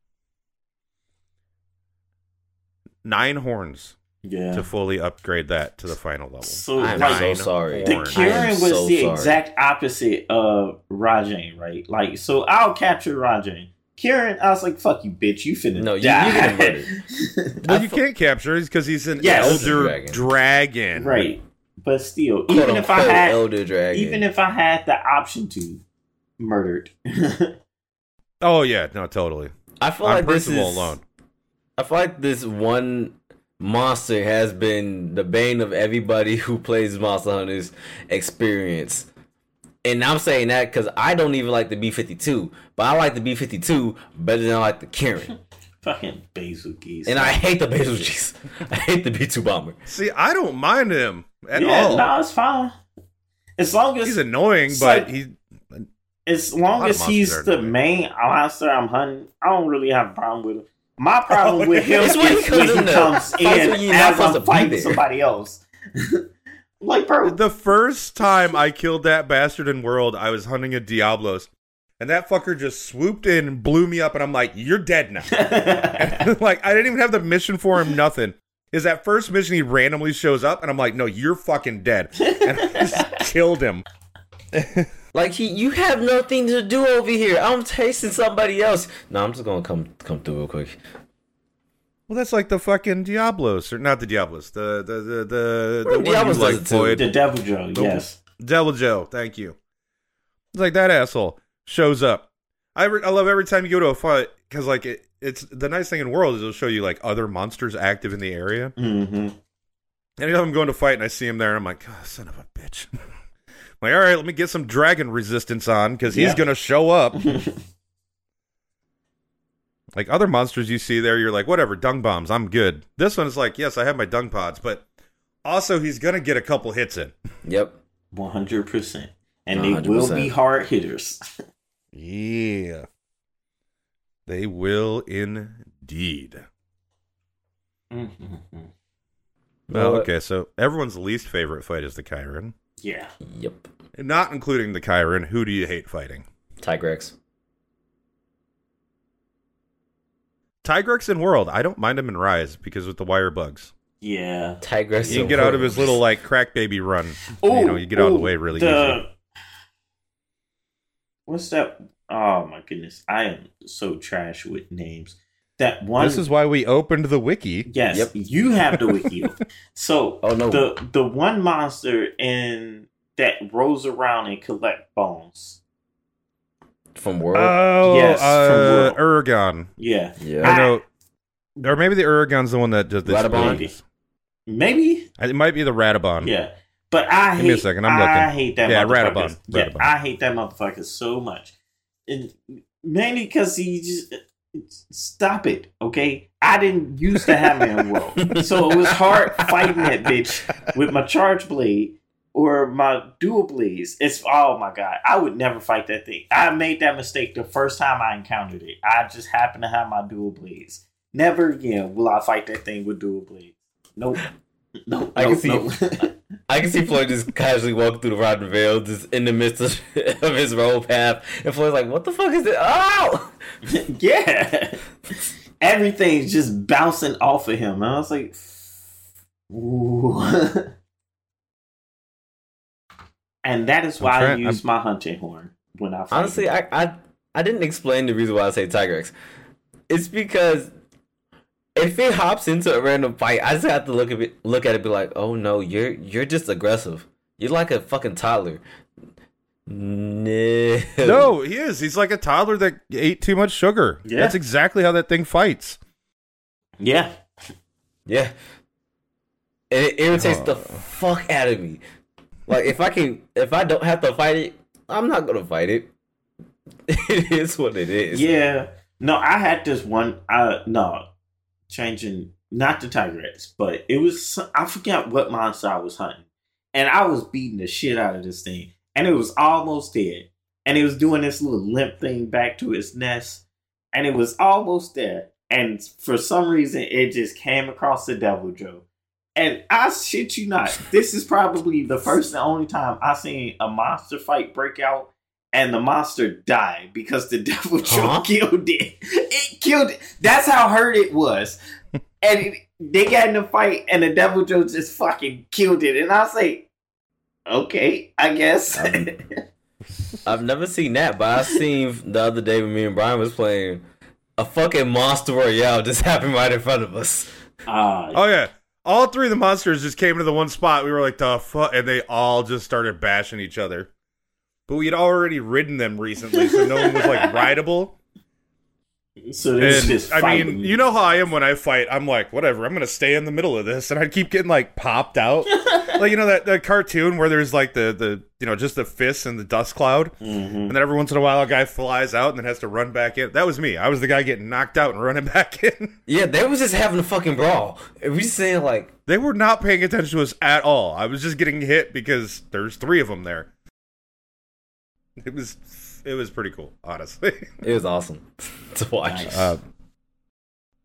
[SPEAKER 1] nine horns
[SPEAKER 2] yeah.
[SPEAKER 1] to fully upgrade that to the final level.
[SPEAKER 2] So
[SPEAKER 3] I'm
[SPEAKER 2] like
[SPEAKER 3] so sorry.
[SPEAKER 2] the
[SPEAKER 1] horn.
[SPEAKER 3] I Kirin
[SPEAKER 2] was
[SPEAKER 3] so
[SPEAKER 2] the
[SPEAKER 3] sorry.
[SPEAKER 2] exact opposite of Rajang, right? Like, so I'll capture Rajang. Kirin, I was like, "Fuck you, bitch! You finna
[SPEAKER 3] No, you-
[SPEAKER 2] die."
[SPEAKER 3] you getting murdered. (laughs)
[SPEAKER 1] Well, you can't capture him because he's an
[SPEAKER 2] Yes.
[SPEAKER 1] elder
[SPEAKER 3] Dragon.
[SPEAKER 1] dragon.
[SPEAKER 2] right? But still,
[SPEAKER 3] Quote
[SPEAKER 2] even if I had,
[SPEAKER 3] Elder Dragon.
[SPEAKER 2] even if I had the option to, murdered. (laughs)
[SPEAKER 1] Oh yeah, no, totally.
[SPEAKER 3] I feel
[SPEAKER 1] On
[SPEAKER 3] like this is
[SPEAKER 1] alone.
[SPEAKER 3] I feel like this one monster has been the bane of everybody (laughs) who plays Monster Hunter's experience. And I'm saying that because I don't even like the B52, but I like the B52 better than I like the Karen. (laughs)
[SPEAKER 2] Fucking Bazelgeuse.
[SPEAKER 3] and I hate the Basil G's. (laughs) I hate the B2 bomber.
[SPEAKER 1] See, I don't mind him at
[SPEAKER 2] yeah,
[SPEAKER 1] all.
[SPEAKER 2] no, it's fine. As long as
[SPEAKER 1] he's annoying, but
[SPEAKER 2] like-
[SPEAKER 1] he.
[SPEAKER 2] as long as he's the
[SPEAKER 1] annoying.
[SPEAKER 2] main monster I'm hunting, I don't really have a problem with him. My (laughs) oh, problem with him is
[SPEAKER 3] when he
[SPEAKER 2] when
[SPEAKER 3] comes
[SPEAKER 2] he
[SPEAKER 3] in there.
[SPEAKER 2] comes in
[SPEAKER 3] you're not
[SPEAKER 2] as
[SPEAKER 3] supposed to
[SPEAKER 2] I'm fighting somebody else. (laughs) like, bro,
[SPEAKER 1] The first time I killed that bastard in World, I was hunting a Diablos, and that fucker just swooped in and blew me up, and I'm like, "You're dead now." (laughs) like I didn't even have the mission for him. Nothing. Is that first mission he randomly shows up, and I'm like, "No, you're fucking dead," and I just killed him.
[SPEAKER 3] Like he, you have nothing to do over here. I'm tasting somebody else. No, I'm just gonna come come through real quick.
[SPEAKER 1] Well, that's like the fucking Diablos, or not the Diablos, the the the the,
[SPEAKER 3] Well,
[SPEAKER 1] the one you
[SPEAKER 3] Diablos
[SPEAKER 1] like,
[SPEAKER 3] it too.
[SPEAKER 1] Floyd.
[SPEAKER 2] the Deviljho, yes.
[SPEAKER 1] Deviljho, thank you. It's like that asshole shows up. I re- I love every time you go to a fight because like it, it's the nice thing in World is it'll show you like other monsters active in the area.
[SPEAKER 2] hmm
[SPEAKER 1] Anytime I'm going to fight and I see him there, I'm like, oh, son of a bitch. (laughs) I'm like, all right, let me get some dragon resistance on because he's
[SPEAKER 2] Yeah.
[SPEAKER 1] gonna show up. (laughs) like other monsters you see there, you're like, whatever, dung bombs, I'm good. This one is like, yes, I have my dung pods, but also he's gonna get a couple hits in.
[SPEAKER 3] Yep.
[SPEAKER 2] 100%. And they will be hard hitters.
[SPEAKER 1] Yeah. They will indeed.
[SPEAKER 2] Mhm.
[SPEAKER 1] Well,
[SPEAKER 3] Well,
[SPEAKER 1] okay, so everyone's least favorite fight is the Kirin.
[SPEAKER 2] Yeah.
[SPEAKER 3] Yep.
[SPEAKER 1] And not including the Kirin, who do you hate fighting?
[SPEAKER 3] Tigrex.
[SPEAKER 1] Tigrex in World, I don't mind him in Rise because with the wire bugs.
[SPEAKER 2] Yeah.
[SPEAKER 3] Tigrex.
[SPEAKER 1] You can get out of his little like crack baby run.
[SPEAKER 2] Oh,
[SPEAKER 1] you know, you get out of the way really easy.
[SPEAKER 2] What's that? Oh my goodness, I am so trash with names. That one.
[SPEAKER 1] This is why we opened the wiki.
[SPEAKER 2] yes,
[SPEAKER 3] Yep.
[SPEAKER 2] you have the wiki. (laughs) so
[SPEAKER 3] Oh, no.
[SPEAKER 2] the the one monster in that rolls around and collect bones.
[SPEAKER 3] from World.
[SPEAKER 1] Oh,
[SPEAKER 2] Yes, from
[SPEAKER 1] uh,
[SPEAKER 2] World.
[SPEAKER 1] Uragaan.
[SPEAKER 2] Yeah,
[SPEAKER 3] yeah.
[SPEAKER 1] I know. Or maybe the Uragaan's the one that does this.
[SPEAKER 3] Radobaan?
[SPEAKER 2] maybe, maybe.
[SPEAKER 1] It might be the Radobaan.
[SPEAKER 2] Yeah, but I
[SPEAKER 1] Give
[SPEAKER 2] hate.
[SPEAKER 1] me a second, I'm
[SPEAKER 2] I
[SPEAKER 1] looking.
[SPEAKER 2] hate that.
[SPEAKER 1] Yeah,
[SPEAKER 2] motherfucker.
[SPEAKER 1] Radobaan,
[SPEAKER 2] Yeah, I hate that motherfucker so much. And mainly because he just stop it. Okay, I didn't used to have man world, so it was hard fighting that bitch with my charge blade or my dual blades. It's oh my god, I would never fight that thing. I made that mistake the first time I encountered it. I just happened to have my dual blades. Never again will I fight that thing with dual blades. Nope. (laughs) Nope.
[SPEAKER 3] I can see-
[SPEAKER 2] nope. (laughs)
[SPEAKER 3] I can see Floyd just casually walking through the Rotten Vale, just in the midst of, (laughs) of his roll path, and Floyd's like, "What the fuck is it? Oh!" (laughs)
[SPEAKER 2] yeah. Everything's just bouncing off of him. And I was like, ooh. and that is why I
[SPEAKER 1] trying-
[SPEAKER 2] use my hunting horn when I.
[SPEAKER 3] Honestly, I, I I didn't explain the reason why I say Tigrex. It's because if it hops into a random fight, I just have to look at it, look at it, and be like, "Oh no, you're you're just aggressive. You're like a fucking toddler." No,
[SPEAKER 1] No, he is. He's like a toddler that ate too much sugar.
[SPEAKER 2] Yeah.
[SPEAKER 1] That's exactly how that thing fights.
[SPEAKER 2] yeah,
[SPEAKER 3] yeah, and it irritates the
[SPEAKER 1] Uh.
[SPEAKER 3] fuck out of me. Like if I can, if I don't have to fight it, I'm not gonna fight it. (laughs) it is what it is.
[SPEAKER 2] yeah. No, I had this one. I no, changing not the Tigrex, but it was I forget what monster I was hunting, and I was beating the shit out of this thing, and it was almost dead, and it was doing this little limp thing back to its nest, and it was almost there, and for some reason it just came across the Deviljho. And I shit you not, this is probably the first and only time I seen a monster fight break out and the monster died because the (laughs) Deviljho
[SPEAKER 3] Huh?
[SPEAKER 2] killed it. It killed it. That's how hurt it was. (laughs) and it, they got in a fight and the Deviljho just fucking killed it. And I say, okay, I guess.
[SPEAKER 3] Um, (laughs) I've never seen that, but I seen the other day when me and Bryan was playing a fucking monster royale just happened right in front of us.
[SPEAKER 2] uh,
[SPEAKER 1] Oh yeah. All three of the monsters just came to the one spot. We were like, the fuck? And they all just started bashing each other. But we had already ridden them recently, so no one was like (laughs) rideable.
[SPEAKER 2] so
[SPEAKER 1] And
[SPEAKER 2] just
[SPEAKER 1] I mean, you know how I am when I fight. I'm like, whatever. I'm gonna stay in the middle of this, and I'd keep getting like popped out, (laughs) like you know that, that cartoon where there's like the the you know just the fists and the dust cloud,
[SPEAKER 2] Mhm.
[SPEAKER 1] and then every once in a while a guy flies out and then has to run back in. That was me. I was the guy getting knocked out and running (laughs) back in.
[SPEAKER 3] Yeah, they was just having a fucking brawl. We just saying like,
[SPEAKER 1] They were not paying attention to us at all. I was just getting hit because there's three of them there. It was it was pretty cool, honestly. (laughs)
[SPEAKER 3] it was awesome (laughs) to watch.
[SPEAKER 2] Nice.
[SPEAKER 1] Uh,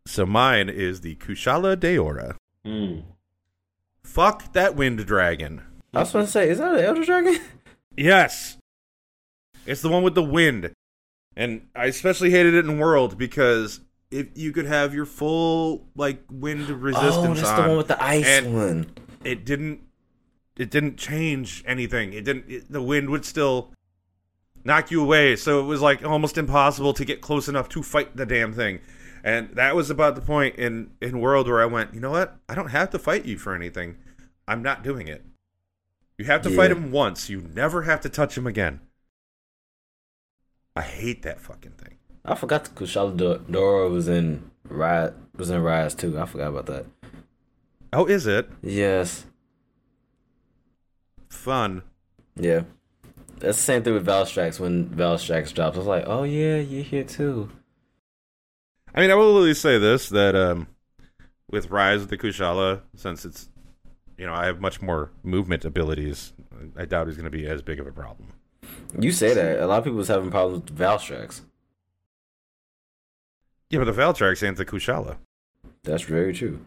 [SPEAKER 1] so mine is the Kushala Daora.
[SPEAKER 2] Mm.
[SPEAKER 1] Fuck that wind dragon.
[SPEAKER 3] I was gonna say, is that an Elder Dragon? (laughs)
[SPEAKER 1] Yes. It's the one with the wind. And I especially hated it in World because if you could have your full like wind resistance
[SPEAKER 3] oh, that's
[SPEAKER 1] on,
[SPEAKER 3] the one with the ice
[SPEAKER 1] And-
[SPEAKER 3] one.
[SPEAKER 1] it didn't it didn't change anything. It didn't it, the wind would still knock you away. So it was like almost impossible to get close enough to fight the damn thing. And that was about the point in in World where I went, "You know what? I don't have to fight you for anything. I'm not doing it. You have to fight him once. You never have to touch him again." I hate that fucking thing.
[SPEAKER 3] I forgot the Kushala Do- Dora was in Rise was in Rise too. I forgot about that.
[SPEAKER 1] Oh, is it
[SPEAKER 3] Yes.
[SPEAKER 1] fun?
[SPEAKER 3] Yeah. That's the same thing with Valstrax when Valstrax drops. I was like, oh yeah, you're here too.
[SPEAKER 1] I mean, I will at least say this that um, with Rise of the Kushala, since it's you know I have much more movement abilities, I doubt it's going to be as big of a problem.
[SPEAKER 3] You say that. A lot of people was having problems with Valstrax.
[SPEAKER 1] Yeah, but the Valstrax ain't the Kushala.
[SPEAKER 3] That's very true.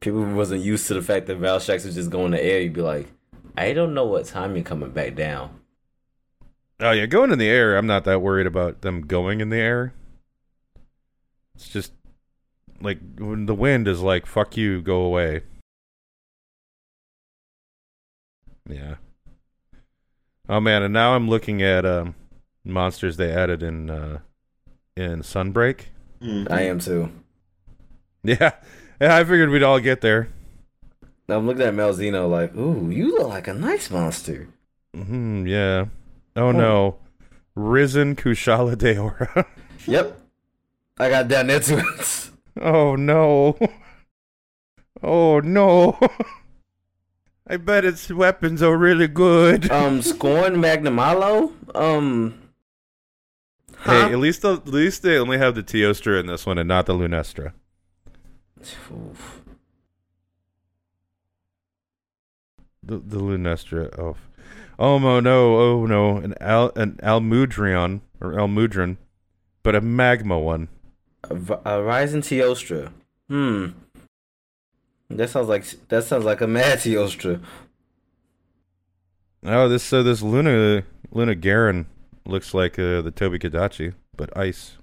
[SPEAKER 3] People wasn't used to the fact that Valstrax was just going in the air. You'd be like, I don't know what time you're coming back down.
[SPEAKER 1] Oh yeah, going in the air, I'm not that worried about them going in the air. It's just like when the wind is like "fuck you, go away." Yeah. Oh man, and now I'm looking at um, monsters they added in uh, in Sunbreak.
[SPEAKER 2] Mhm.
[SPEAKER 3] I am too. (laughs)
[SPEAKER 1] Yeah, yeah. I figured we'd all get there.
[SPEAKER 3] I'm looking at Malzeno like, ooh, you look like a nice monster.
[SPEAKER 1] hmm yeah. Oh no, risen Kushala Daora. (laughs)
[SPEAKER 3] Yep. I got down there too.
[SPEAKER 1] oh no. Oh no. (laughs) I bet its weapons are really good. (laughs)
[SPEAKER 3] um, Scorn Magnamalo. Um,
[SPEAKER 1] Hey, at least the, at least they only have the Teostra in this one and not the Lunastra.
[SPEAKER 3] Oof.
[SPEAKER 1] The the Lunastra. Oh, oh no, no, oh no, an Al an Almudrion or Almudron, but a magma one.
[SPEAKER 3] A rising Teostra. Hmm. That sounds like that sounds like a mad Teostra.
[SPEAKER 1] Oh, this so this Luna Lunagaron looks like uh, the Tobi-Kadachi, but ice.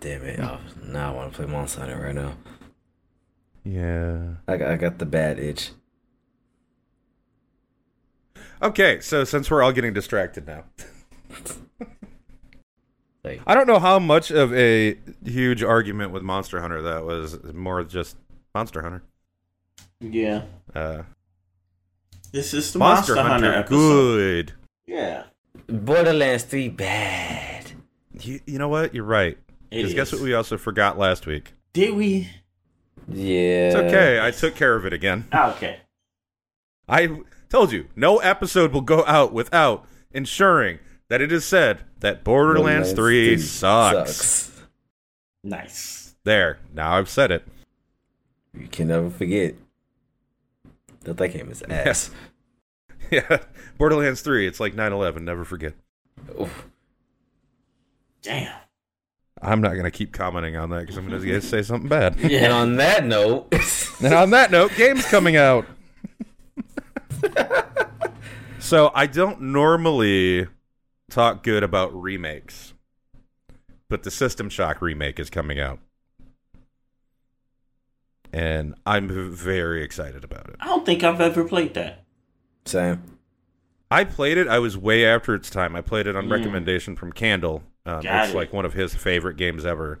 [SPEAKER 3] Damn it! Oh, now I want to play Monster Hunter right now.
[SPEAKER 1] Yeah.
[SPEAKER 3] I got, I got the bad itch.
[SPEAKER 1] Okay, so since we're all getting distracted now, (laughs) I don't know how much of a huge argument with Monster Hunter that was. More just Monster Hunter.
[SPEAKER 2] Yeah.
[SPEAKER 1] Uh,
[SPEAKER 2] This is the
[SPEAKER 1] Monster,
[SPEAKER 2] Monster,
[SPEAKER 1] Hunter,
[SPEAKER 2] Hunter,
[SPEAKER 1] good.
[SPEAKER 2] Yeah.
[SPEAKER 3] Borderlands 3 bad.
[SPEAKER 1] You, you know what? You're right. Because guess what we also forgot last week?
[SPEAKER 2] Did we?
[SPEAKER 3] Yeah.
[SPEAKER 1] It's okay. I took care of it again.
[SPEAKER 2] Okay.
[SPEAKER 1] I told you, no episode will go out without ensuring that it is said that Borderlands 3 sucks.
[SPEAKER 2] Nice.
[SPEAKER 1] There. Now I've said it.
[SPEAKER 3] You can never forget that that game is (laughs) ass. (laughs)
[SPEAKER 1] Yeah. Borderlands 3, it's like 9 11. Never forget.
[SPEAKER 3] Oof.
[SPEAKER 2] Damn.
[SPEAKER 1] I'm not going to keep commenting on that because I'm going to say something bad. (laughs)
[SPEAKER 3] And on that note,
[SPEAKER 1] And on that note, games coming out. (laughs) so I don't normally talk good about remakes, but the System Shock remake is coming out. And I'm very excited about it.
[SPEAKER 2] I don't think I've ever played that.
[SPEAKER 3] Sam.
[SPEAKER 1] I played it. I was way after its time. I played it on
[SPEAKER 2] Mm.
[SPEAKER 1] recommendation from Candle. Um,
[SPEAKER 2] Got
[SPEAKER 1] it's
[SPEAKER 2] it.
[SPEAKER 1] like one of his favorite games ever.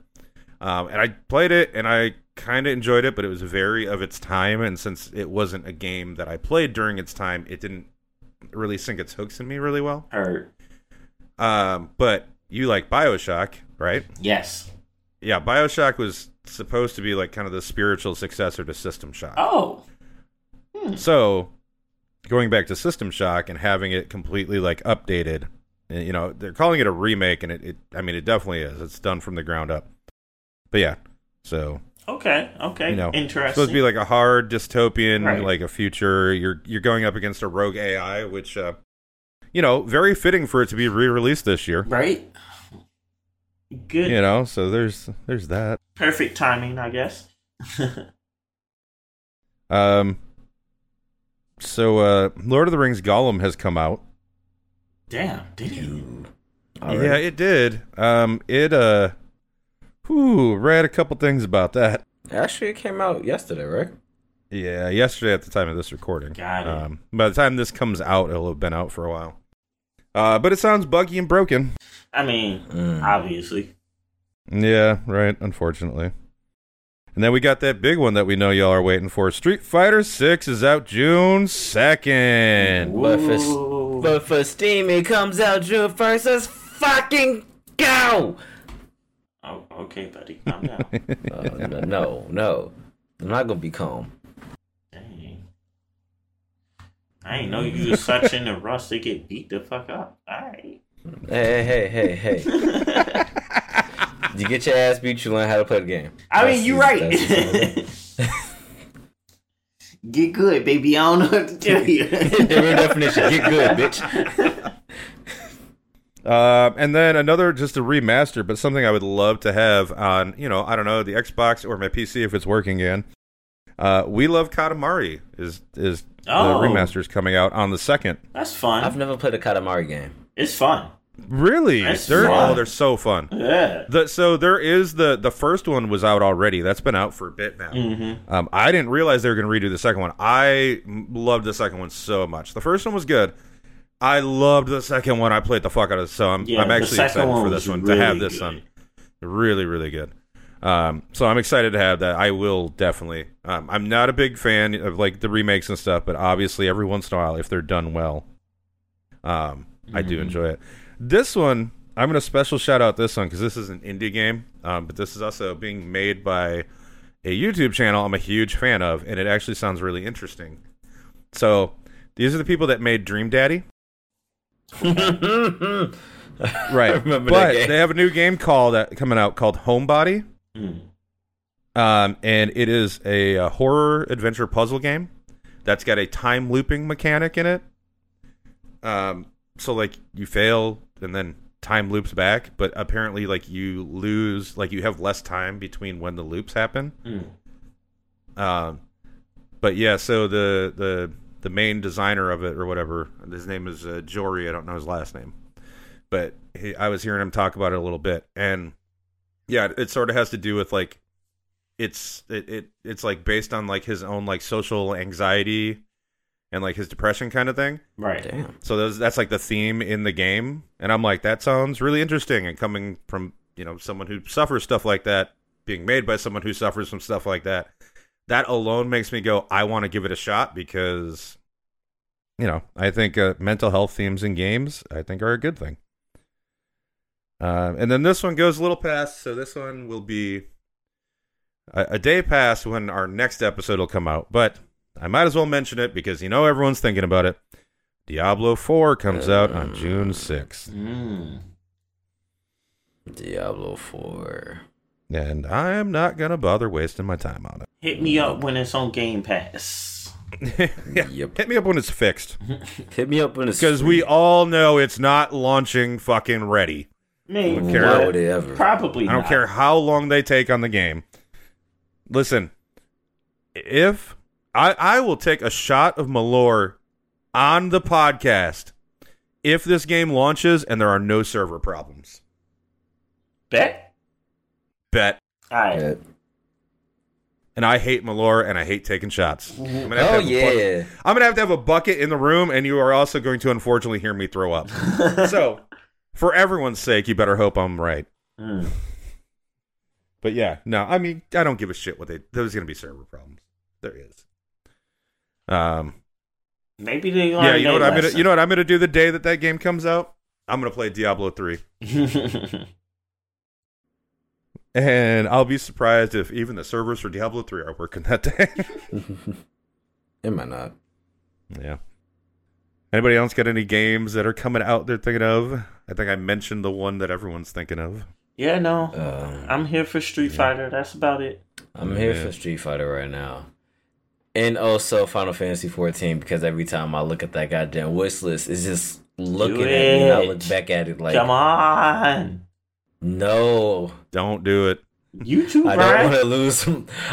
[SPEAKER 1] Um, and I played it, and I kind of enjoyed it, but it was very of its time. And since it wasn't a game that I played during its time, it didn't really sink its hooks in me really well. Um, but you like Bioshock, right?
[SPEAKER 2] Yes.
[SPEAKER 1] Yeah, Bioshock was supposed to be like kind of the spiritual successor to System Shock.
[SPEAKER 2] Oh.
[SPEAKER 1] So, going back to System Shock and having it completely like updated, you know, they're calling it a remake, and it, it, I mean, it definitely is. It's done from the ground up. But yeah, so
[SPEAKER 2] Okay. Okay.
[SPEAKER 1] you know,
[SPEAKER 2] Interesting.
[SPEAKER 1] supposed to be like a hard dystopian,
[SPEAKER 2] Right.
[SPEAKER 1] like a future. You're you're going up against a rogue AI, which, uh, you know, very fitting for it to be re-released this year.
[SPEAKER 2] right. Good.
[SPEAKER 1] You know, so there's there's that.
[SPEAKER 2] Perfect timing, I guess. (laughs)
[SPEAKER 1] Um. So, uh, Lord of the Rings Gollum has come out.
[SPEAKER 2] Damn. Did he?
[SPEAKER 3] Already.
[SPEAKER 1] Yeah, it did. Um, it uh, whew, read a couple things about that.
[SPEAKER 3] Actually, it came out yesterday, right?
[SPEAKER 1] Yeah, yesterday at the time of this recording.
[SPEAKER 2] Got it.
[SPEAKER 1] Um, by the time this comes out, it'll have been out for a while. Uh, but it sounds buggy and broken.
[SPEAKER 2] I mean,
[SPEAKER 3] Mm.
[SPEAKER 2] obviously.
[SPEAKER 1] Yeah, right. Unfortunately. And then we got that big one that we know y'all are waiting for. Street Fighter Six is out June second.
[SPEAKER 3] But for,
[SPEAKER 2] Ooh.
[SPEAKER 3] but for Steam, it comes out June 1st. Let's fucking go!
[SPEAKER 2] Oh, okay, buddy. Calm down. (laughs)
[SPEAKER 3] Uh, no, no, no. I'm not gonna be calm.
[SPEAKER 2] Dang. I ain't know you was such in a rush to get beat the fuck up. Alright.
[SPEAKER 3] Hey, hey, hey, hey, hey. (laughs) you get your ass beat, you learn how to play the game.
[SPEAKER 2] I
[SPEAKER 3] That's
[SPEAKER 2] mean, you
[SPEAKER 3] the-
[SPEAKER 2] right. (laughs) Get good, baby. I don't know what to tell you.
[SPEAKER 3] the real definition, get good, bitch.
[SPEAKER 1] Um, and then another just a remaster, but something I would love to have on, you know, I don't know, the Xbox or my PC if it's working again. Uh, we love Katamari is is
[SPEAKER 2] Oh.
[SPEAKER 1] the remasters coming out on the second.
[SPEAKER 2] That's fun.
[SPEAKER 3] I've never played a Katamari game.
[SPEAKER 2] It's fun.
[SPEAKER 1] Really?
[SPEAKER 2] That's
[SPEAKER 1] they're
[SPEAKER 2] fun.
[SPEAKER 1] oh, they're so fun.
[SPEAKER 2] Yeah.
[SPEAKER 1] The, so there is the the first one was out already. That's been out for a bit now.
[SPEAKER 2] Mm-hmm.
[SPEAKER 1] Um, I didn't realize they were going to redo the second one. I loved the second one so much. The first one was good. I loved the second one. I played the fuck out of it. So I'm,
[SPEAKER 2] Yeah,
[SPEAKER 1] I'm actually excited for this one
[SPEAKER 2] really
[SPEAKER 1] to have this
[SPEAKER 2] good.
[SPEAKER 1] one. Really, really good. Um, so I'm excited to have that. I will definitely. Um, I'm not a big fan of like the remakes and stuff, but obviously every once in a while, if they're done well, um, I do
[SPEAKER 2] Mhm.
[SPEAKER 1] enjoy it. This one, I'm going to special shout out this one because this is an indie game, um, but this is also being made by a YouTube channel I'm a huge fan of, and it actually sounds really interesting. So these are the people that made Dream Daddy, (laughs) right? (laughs) but they have a new game called uh, coming out called Homebody,
[SPEAKER 2] Mm.
[SPEAKER 1] um, and it is a, uh horror adventure puzzle game that's got a time looping mechanic in it. Um, so like you fail and then time loops back, but apparently like you lose, like you have less time between when the loops happen.
[SPEAKER 2] Mm.
[SPEAKER 1] Um, but yeah, so the the the main designer of it or whatever, his name is uh, Jory. I don't know his last name, but he, I was hearing him talk about it a little bit, and yeah, it sort of has to do with like it's it, it it's like based on like his own like social anxiety and like his depression kind of thing.
[SPEAKER 2] Right.
[SPEAKER 3] Damn.
[SPEAKER 1] So those, that's like the theme in the game, and I'm like, that sounds really interesting. And coming from you know someone who suffers stuff like that, being made by someone who suffers from stuff like that, that alone makes me go, I want to give it a shot because, you know, I think uh, mental health themes in games, I think, are a good thing. Uh, and then this one goes a little past, so this one will be a, a day past when our next episode will come out. But I might as well mention it because you know everyone's thinking about it. Diablo 4 comes out on June 6th.
[SPEAKER 2] Mm.
[SPEAKER 3] Diablo 4.
[SPEAKER 1] And I am not going to bother wasting my time on it.
[SPEAKER 2] Hit me up when it's on Game Pass. (laughs)
[SPEAKER 1] yeah.
[SPEAKER 3] Yep.
[SPEAKER 1] Hit me up when it's fixed. (laughs)
[SPEAKER 3] Hit me up when it's
[SPEAKER 1] Because we all know it's not launching fucking ready.
[SPEAKER 2] Me,
[SPEAKER 1] don't care.
[SPEAKER 3] Why would it ever?
[SPEAKER 2] probably
[SPEAKER 1] I don't
[SPEAKER 2] not.
[SPEAKER 1] care how long they take on the game. Listen, if I I will take a shot of Malört on the podcast if this game launches and there are no server problems.
[SPEAKER 2] Bet.
[SPEAKER 1] Bet.
[SPEAKER 2] All right.
[SPEAKER 3] Yeah.
[SPEAKER 1] And I hate Malört and I hate taking shots. I'm gonna have to
[SPEAKER 3] Oh
[SPEAKER 1] have a bucket-
[SPEAKER 3] yeah.
[SPEAKER 1] I'm gonna have to have a bucket in the room, and you are also going to unfortunately hear me throw up. (laughs) so, for everyone's sake, you better hope I'm right.
[SPEAKER 2] Mm.
[SPEAKER 1] But yeah, no, I mean, I don't give a shit what they. There's gonna be server problems. There is. Um.
[SPEAKER 2] Maybe they learned
[SPEAKER 1] Yeah, you know what
[SPEAKER 2] their
[SPEAKER 1] I'm gonna. You know what I'm gonna do the day that that game comes out. I'm gonna play Diablo three, (laughs) and I'll be surprised if even the servers for Diablo three are working that day. (laughs)
[SPEAKER 3] It might not.
[SPEAKER 1] yeah. Anybody else got any games that are coming out they're thinking of? I think I mentioned the one that everyone's thinking of.
[SPEAKER 2] yeah, no.
[SPEAKER 3] Um,
[SPEAKER 2] I'm here for Street Fighter. That's about it.
[SPEAKER 3] I'm here
[SPEAKER 1] Yeah.
[SPEAKER 3] for Street Fighter right now. And also Final Fantasy 14 because every time I look at that goddamn wish list, it's just looking
[SPEAKER 2] Do
[SPEAKER 3] at me and I look back at it like,
[SPEAKER 2] Come on.
[SPEAKER 3] No,
[SPEAKER 1] Don't do it.
[SPEAKER 2] You too,
[SPEAKER 3] I don't want to lose.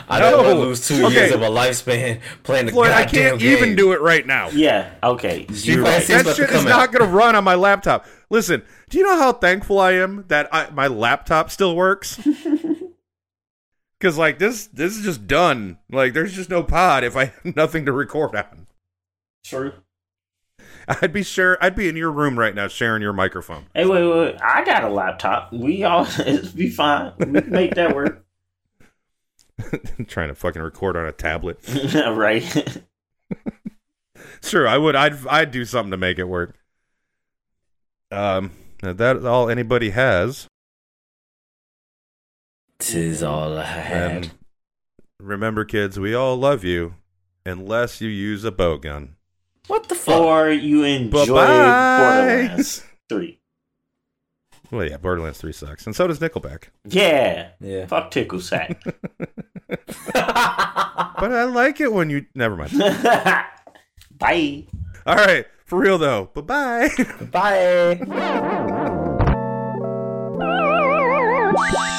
[SPEAKER 3] I don't want to lose two
[SPEAKER 1] Okay.
[SPEAKER 3] years of my lifespan playing the
[SPEAKER 1] Floyd, I can't
[SPEAKER 3] game.
[SPEAKER 1] even do it right now.
[SPEAKER 2] Yeah, okay. You're right.
[SPEAKER 1] That shit is
[SPEAKER 3] come
[SPEAKER 1] not going to run on my laptop. Listen, do you know how thankful I am that I, my laptop still works? (laughs) Because like this, this is just done. Like there's just no pod if I have nothing to record on.
[SPEAKER 2] True. (laughs)
[SPEAKER 1] I'd be sure I'd be in your room right now sharing your microphone.
[SPEAKER 2] Hey, wait, wait, wait. I got a laptop. We all (laughs) it'll be fine. We can make that work. (laughs)
[SPEAKER 1] trying to fucking record on a tablet.
[SPEAKER 2] right.
[SPEAKER 1] Sure, I would. I'd I'd do something to make it work. Um, that's all anybody has.
[SPEAKER 3] Tis all I had.
[SPEAKER 1] And remember, kids, we all love you, unless you use a bow gun.
[SPEAKER 3] What the fuck?
[SPEAKER 2] or you enjoy
[SPEAKER 1] Bye-bye.
[SPEAKER 2] Borderlands 3.
[SPEAKER 1] Well, yeah, Borderlands Three sucks, and so does Nickelback.
[SPEAKER 2] Yeah.
[SPEAKER 3] Yeah.
[SPEAKER 2] Fuck Tickle Sack. (laughs) (laughs)
[SPEAKER 1] But I like it when you. Never mind. (laughs)
[SPEAKER 2] Bye.
[SPEAKER 1] All right, for real though. Bye bye.
[SPEAKER 3] Bye.